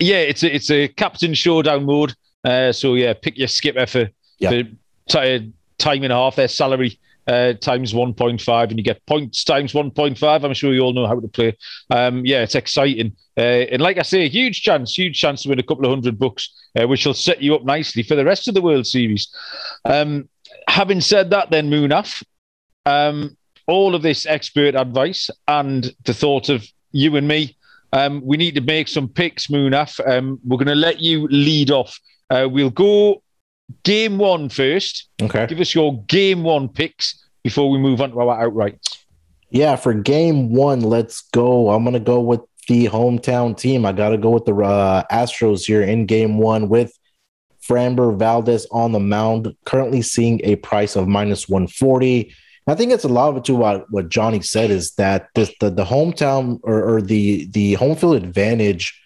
yeah, it's a, it's a captain showdown mode. Uh, so yeah, pick your skipper for, yeah. for t- time and a half. Their salary uh, times 1.5 and you get points times 1.5. I'm sure you all know how to play. Um, yeah, it's exciting. Uh, and like I say, huge chance, huge chance to win a couple of hundred bucks, uh, which will set you up nicely for the rest of the World Series. Um, having said that, then, Munaf, um, all of this expert advice and the thought of you and me, um, we need to make some picks, Munaf. Um, we're going to let you lead off. Uh, we'll go game one first. Okay. Give us your game one picks before we move on to our outright. Yeah, for game one, let's go. I'm going to go with the hometown team. I got to go with the uh, Astros here in game one with Framber Valdez on the mound, currently seeing a price of minus 140. I think it's a lot of it to what, what Johnny said is that this, the, the hometown or, or the, the home field advantage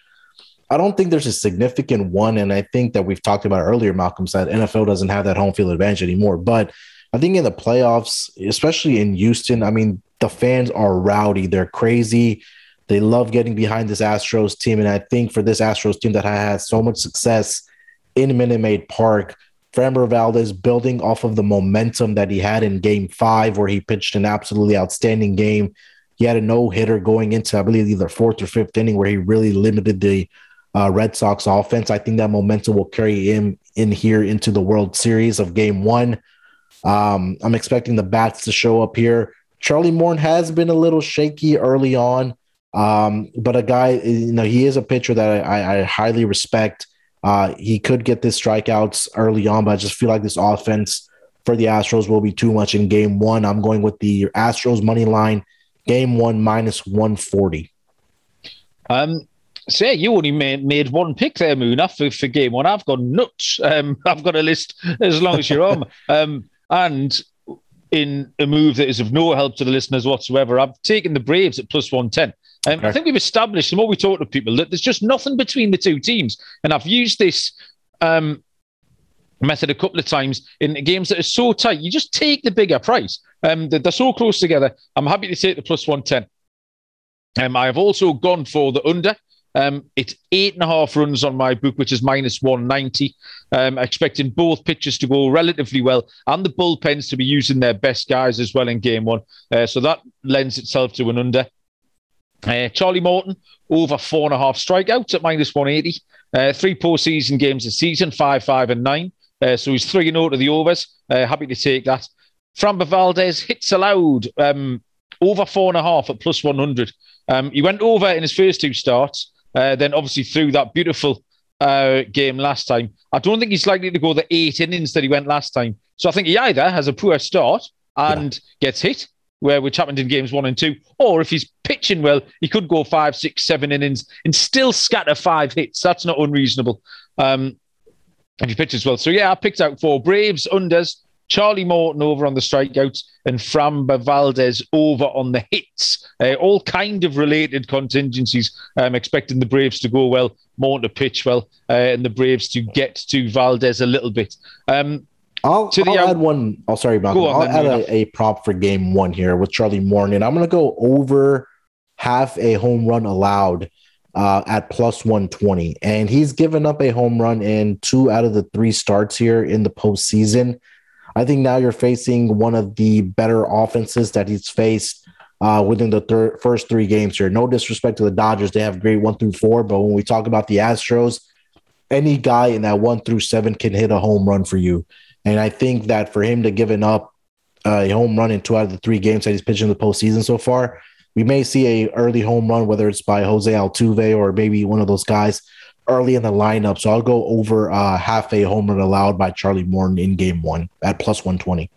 I don't think there's a significant one. And I think that we've talked about earlier, Malcolm said NFL doesn't have that home field advantage anymore. But I think in the playoffs, especially in Houston, I mean, the fans are rowdy. They're crazy. They love getting behind this Astros team. And I think for this Astros team that has so much success in Minute Maid Park, Framber Valdez building off of the momentum that he had in game five, where he pitched an absolutely outstanding game. He had a no hitter going into, I believe, either fourth or fifth inning, where he really limited the uh, Red Sox offense. I think that momentum will carry him in here into the World Series of Game One. Um, I'm expecting the bats to show up here. Charlie Morton has been a little shaky early on, um, but a guy, you know, he is a pitcher that I, I highly respect. Uh, he could get this strikeouts early on, but I just feel like this offense for the Astros will be too much in Game One. I'm going with the Astros money line, Game One minus 140. Um, say you only made, made one pick there, Moon, for, for game one. I've gone nuts. Um, I've got a list as long as you're on. Um, and in a move that is of no help to the listeners whatsoever, I've taken the Braves at plus 110. Um, okay. I think we've established, the more we talk to people, that there's just nothing between the two teams. And I've used this um, method a couple of times in games that are so tight. You just take the bigger price. Um, they're, they're so close together. I'm happy to take the plus 110. Um, I have also gone for the under Um, it's eight and a half runs on my book, which is minus 190. Um, expecting both pitchers to go relatively well and the bullpens to be using their best guys as well in game one. Uh, so that lends itself to an under. Uh, Charlie Morton over four and a half strikeouts at minus 180. Uh, three postseason games this season, five, five, and nine. Uh, so he's 3 0 to the overs. Uh, happy to take that. Framber Valdez hits allowed um, over four and a half at plus 100. Um, he went over in his first two starts, uh, then obviously through that beautiful uh, game last time. I don't think he's likely to go the eight innings that he went last time. So I think he either has a poor start and yeah. gets hit, where which happened in games one and two, or if he's pitching well, he could go five, six, seven innings and still scatter five hits. That's not unreasonable. Um, if he pitches well. So yeah, I picked out four Braves unders, Charlie Morton over on the strikeouts, and Framber Valdez over on the hits. Uh, all kind of related contingencies. I'm expecting the Braves to go well, Morton to pitch well, uh, and the Braves to get to Valdez a little bit. Um, I'll, I'll out- add one. Oh, sorry, Malcolm. On, I'll add a, a, prop for game one here with Charlie Morton. I'm going to go over half a home run allowed uh, at plus 120. And he's given up a home run in two out of the three starts here in the postseason. I think now you're facing one of the better offenses that he's faced uh, within the thir- first three games here. No disrespect to the Dodgers, they have great one through four, but when we talk about the Astros, any guy in that one through seven can hit a home run for you. And I think that for him to giving up a home run in two out of the three games that he's pitching in the postseason so far, we may see a early home run, whether it's by Jose Altuve or maybe one of those guys early in the lineup. So I'll go over uh, half a home run allowed by Charlie Morton in game one at plus 120.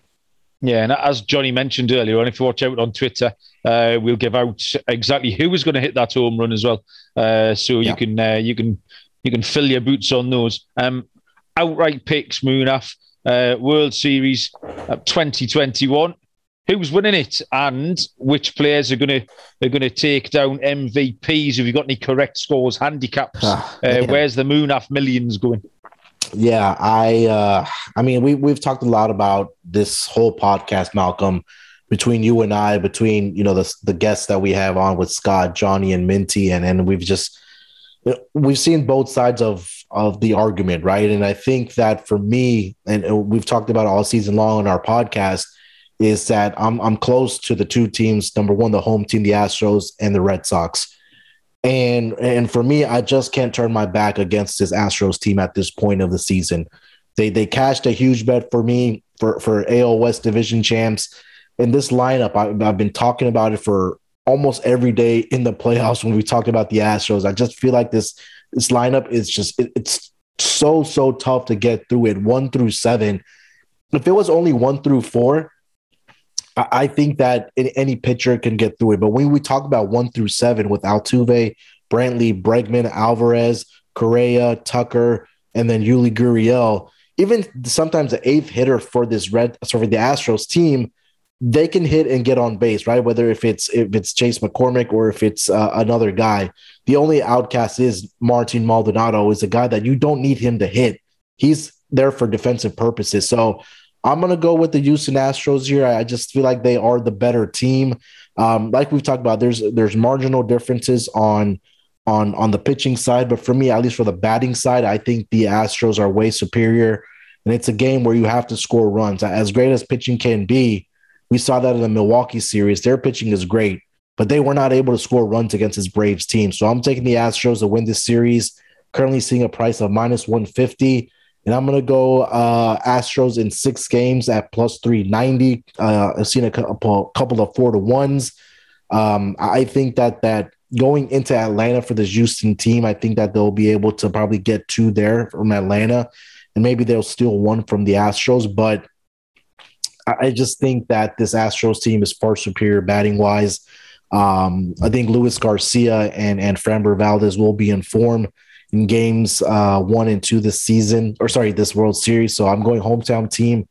Yeah, and as Johnny mentioned earlier, and if you watch out on Twitter, uh, we'll give out exactly who is going to hit that home run as well. Uh, so yeah. you can uh, you can you can fill your boots on those. Um, outright picks, Munaf, uh, World Series 2021 who's winning it and which players are going to are going to take down MVPs. Have you got any correct scores, handicaps? Ah, uh, where's the Munaf millions going? Yeah, I uh, I mean we we've talked a lot about this whole podcast, Malcolm, between you and I, between you know the the guests that we have on with Scott, Johnny, and Minty, and and we've just we've seen both sides of of the argument, right? And I think that for me, and we've talked about all season long on our podcast is that I'm I'm close to the two teams. Number one, the home team, the Astros, and the Red Sox. And and for me, I just can't turn my back against this Astros team at this point of the season. They they cashed a huge bet for me for for AL West Division champs. In this lineup, I, I've been talking about it for almost every day in the playoffs when we talk about the Astros. I just feel like this this lineup is just it, it's so so tough to get through it one through seven. If it was only one through four, I think that any pitcher can get through it. But when we talk about one through seven with Altuve, Brantley, Bregman, Alvarez, Correa, Tucker, and then Yuli Gurriel, even sometimes the eighth hitter for this red, sorry, the Astros team, they can hit and get on base, right? Whether if it's if it's Chas McCormick or if it's uh, another guy. The only outcast is Martin Maldonado, is a guy that you don't need him to hit. He's there for defensive purposes. So I'm going to go with the Houston Astros here. I just feel like they are the better team. Um, like we've talked about, there's there's marginal differences on on on the pitching side, but for me, at least for the batting side, I think the Astros are way superior. And it's a game where you have to score runs. As great as pitching can be, we saw that in the Milwaukee series. Their pitching is great, but they were not able to score runs against this Braves team. So I'm taking the Astros to win this series. Currently seeing a price of minus 150. And I'm going to go uh, Astros in six games at plus 390. Uh, I've seen a couple, of four to ones. Um, I think that that going into Atlanta for this Houston team, I think that they'll be able to probably get two there from Atlanta, and maybe they'll steal one from the Astros. But I just think that this Astros team is far superior batting wise. Um, I think Luis Garcia and and Framber Valdez will be in form in games uh, one and two this season, or sorry, this World Series. So I'm going hometown team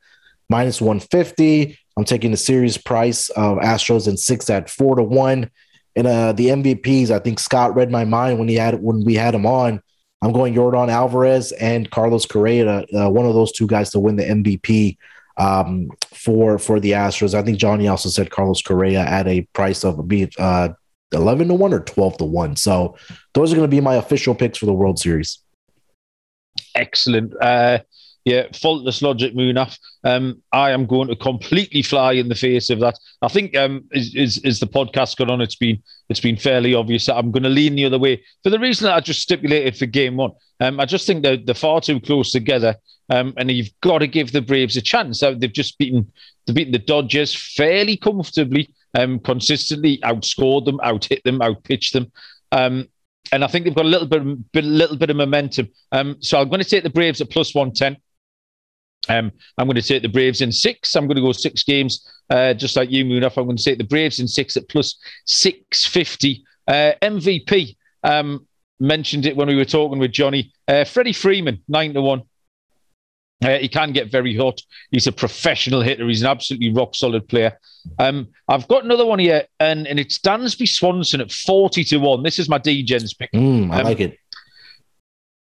minus 150. I'm taking the series price of Astros and six at four to one. And uh, the MVPs, I think Scott read my mind when he had when we had him on. I'm going Yordan Alvarez and Carlos Correa, uh, one of those two guys to win the MVP um, for for the Astros. I think Johnny also said Carlos Correa at a price of a be uh, 11 to 1 or 12 to 1. So those are going to be my official picks for the World Series. Excellent. Uh, yeah, faultless logic, Munaf. Um, I am going to completely fly in the face of that. I think um, as, as, as the podcast got on, it's been it's been fairly obvious that I'm going to lean the other way for the reason that I just stipulated for game one. Um, I just think they're, they're far too close together, um, and you've got to give the Braves a chance. They've just beaten they've beaten the Dodgers fairly comfortably, um, consistently outscored them, out hit them, out pitched them. Um, and I think they've got a little bit, bit, little bit of momentum. Um, so I'm going to take the Braves at plus one ten. Um, I'm going to take the Braves in six. I'm going to go six games, uh, just like you, Munaf. I'm going to take the Braves in six at plus 650. Uh, MVP, um, mentioned it when we were talking with Johnny. Uh, Freddie Freeman, nine to one. Uh, he can get very hot. He's a professional hitter. He's an absolutely rock solid player. Um, I've got another one here, and, and it's Dansby Swanson at 40 to 1. This is my DGens pick. Mm, I Um, like it.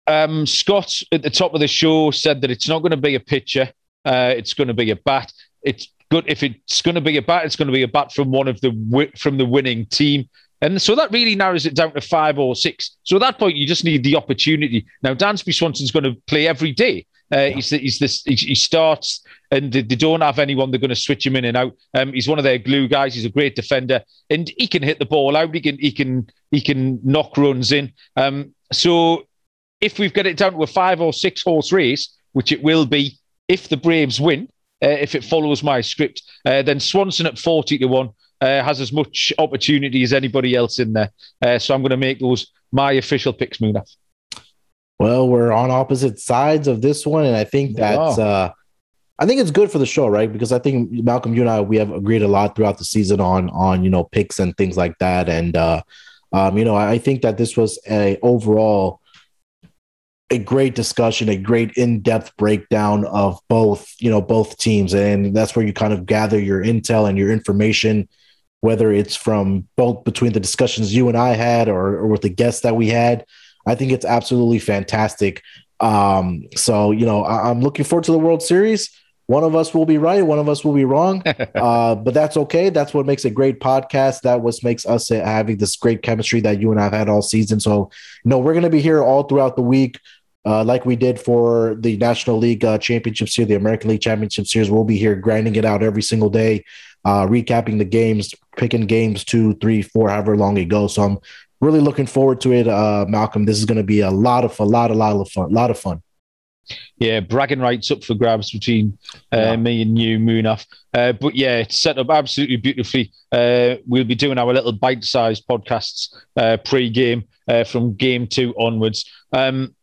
um, Scott at the top of the show said that it's not going to be a pitcher, uh, it's going to be a bat. It's good if it's going to be a bat. It's going to be a bat from one of the wi- from the winning team, and so that really narrows it down to five or six. So at that point, you just need the opportunity. Now, Dansby Swanson's going to play every day. Uh, he's, he's this. He, he starts, and they, don't have anyone. They're going to switch him in and out. Um, he's one of their glue guys. He's a great defender, and he can hit the ball out. He can he can he can knock runs in. Um, so if we've got it down to a five or six horse race, which it will be if the Braves win, uh, if it follows my script, uh, then Swanson at 40 to 1 uh, has as much opportunity as anybody else in there. Uh, so I'm going to make those my official picks, Muna. Well, we're on opposite sides of this one, and I think that's Wow. uh I think it's good for the show, right? Because I think Malcolm, you and I, we have agreed a lot throughout the season on on you know picks and things like that, and uh, um, you know I I think that this was a overall a great discussion, a great in depth breakdown of both you know both teams, and that's where you kind of gather your intel and your information, whether it's from both between the discussions you and I had or, or with the guests that we had. I think it's absolutely fantastic. Um, so you know, I, I'm looking forward to the World Series. One of us will be right, one of us will be wrong, uh, but that's okay. That's what makes a great podcast. That what makes us having this great chemistry that you and I've had all season. So, you know, we're going to be here all throughout the week, uh, like we did for the National League uh, Championships here, the American League Championship Series. We'll be here grinding it out every single day, uh, recapping the games, picking games two, three, four, however long it goes. So I'm really looking forward to it, uh, Malcolm. This is going to be a lot of a lot, a lot of fun, a lot of fun. Yeah, bragging rights up for grabs between uh, Yeah. me and you, Munaf. Uh, but yeah, it's set up absolutely beautifully. Uh, we'll be doing our little bite-sized podcasts uh, pre-game uh, from game two onwards. Um,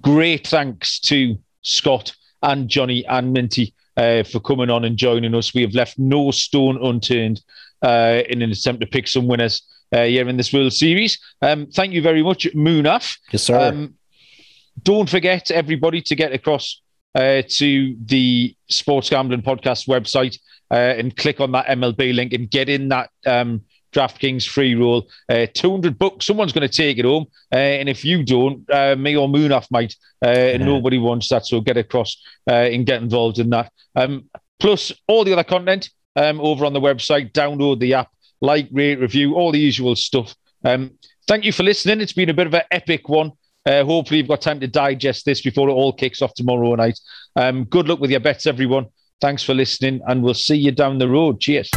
great thanks to Scott and Johnny and Minty uh, for coming on and joining us. We have left no stone unturned uh, in an attempt to pick some winners here in this World Series. Um, thank you very much, Munaf. Yes, sir. Um, don't forget, everybody, to get across uh, to the Sports Gambling Podcast website uh, and click on that MLB link and get in that um, DraftKings free roll. Uh, 200 bucks, someone's going to take it home. Uh, and if you don't, uh, me or Munaf might. Uh, and Yeah. nobody wants that. So get across uh, and get involved in that. Um, plus, all the other content um, over on the website. Download the app, like, rate, review, all the usual stuff. Um, thank you for listening. It's been a bit of an epic one. Uh, hopefully, you've got time to digest this before it all kicks off tomorrow night. Um, good luck with your bets, everyone. Thanks for listening, and we'll see you down the road. Cheers.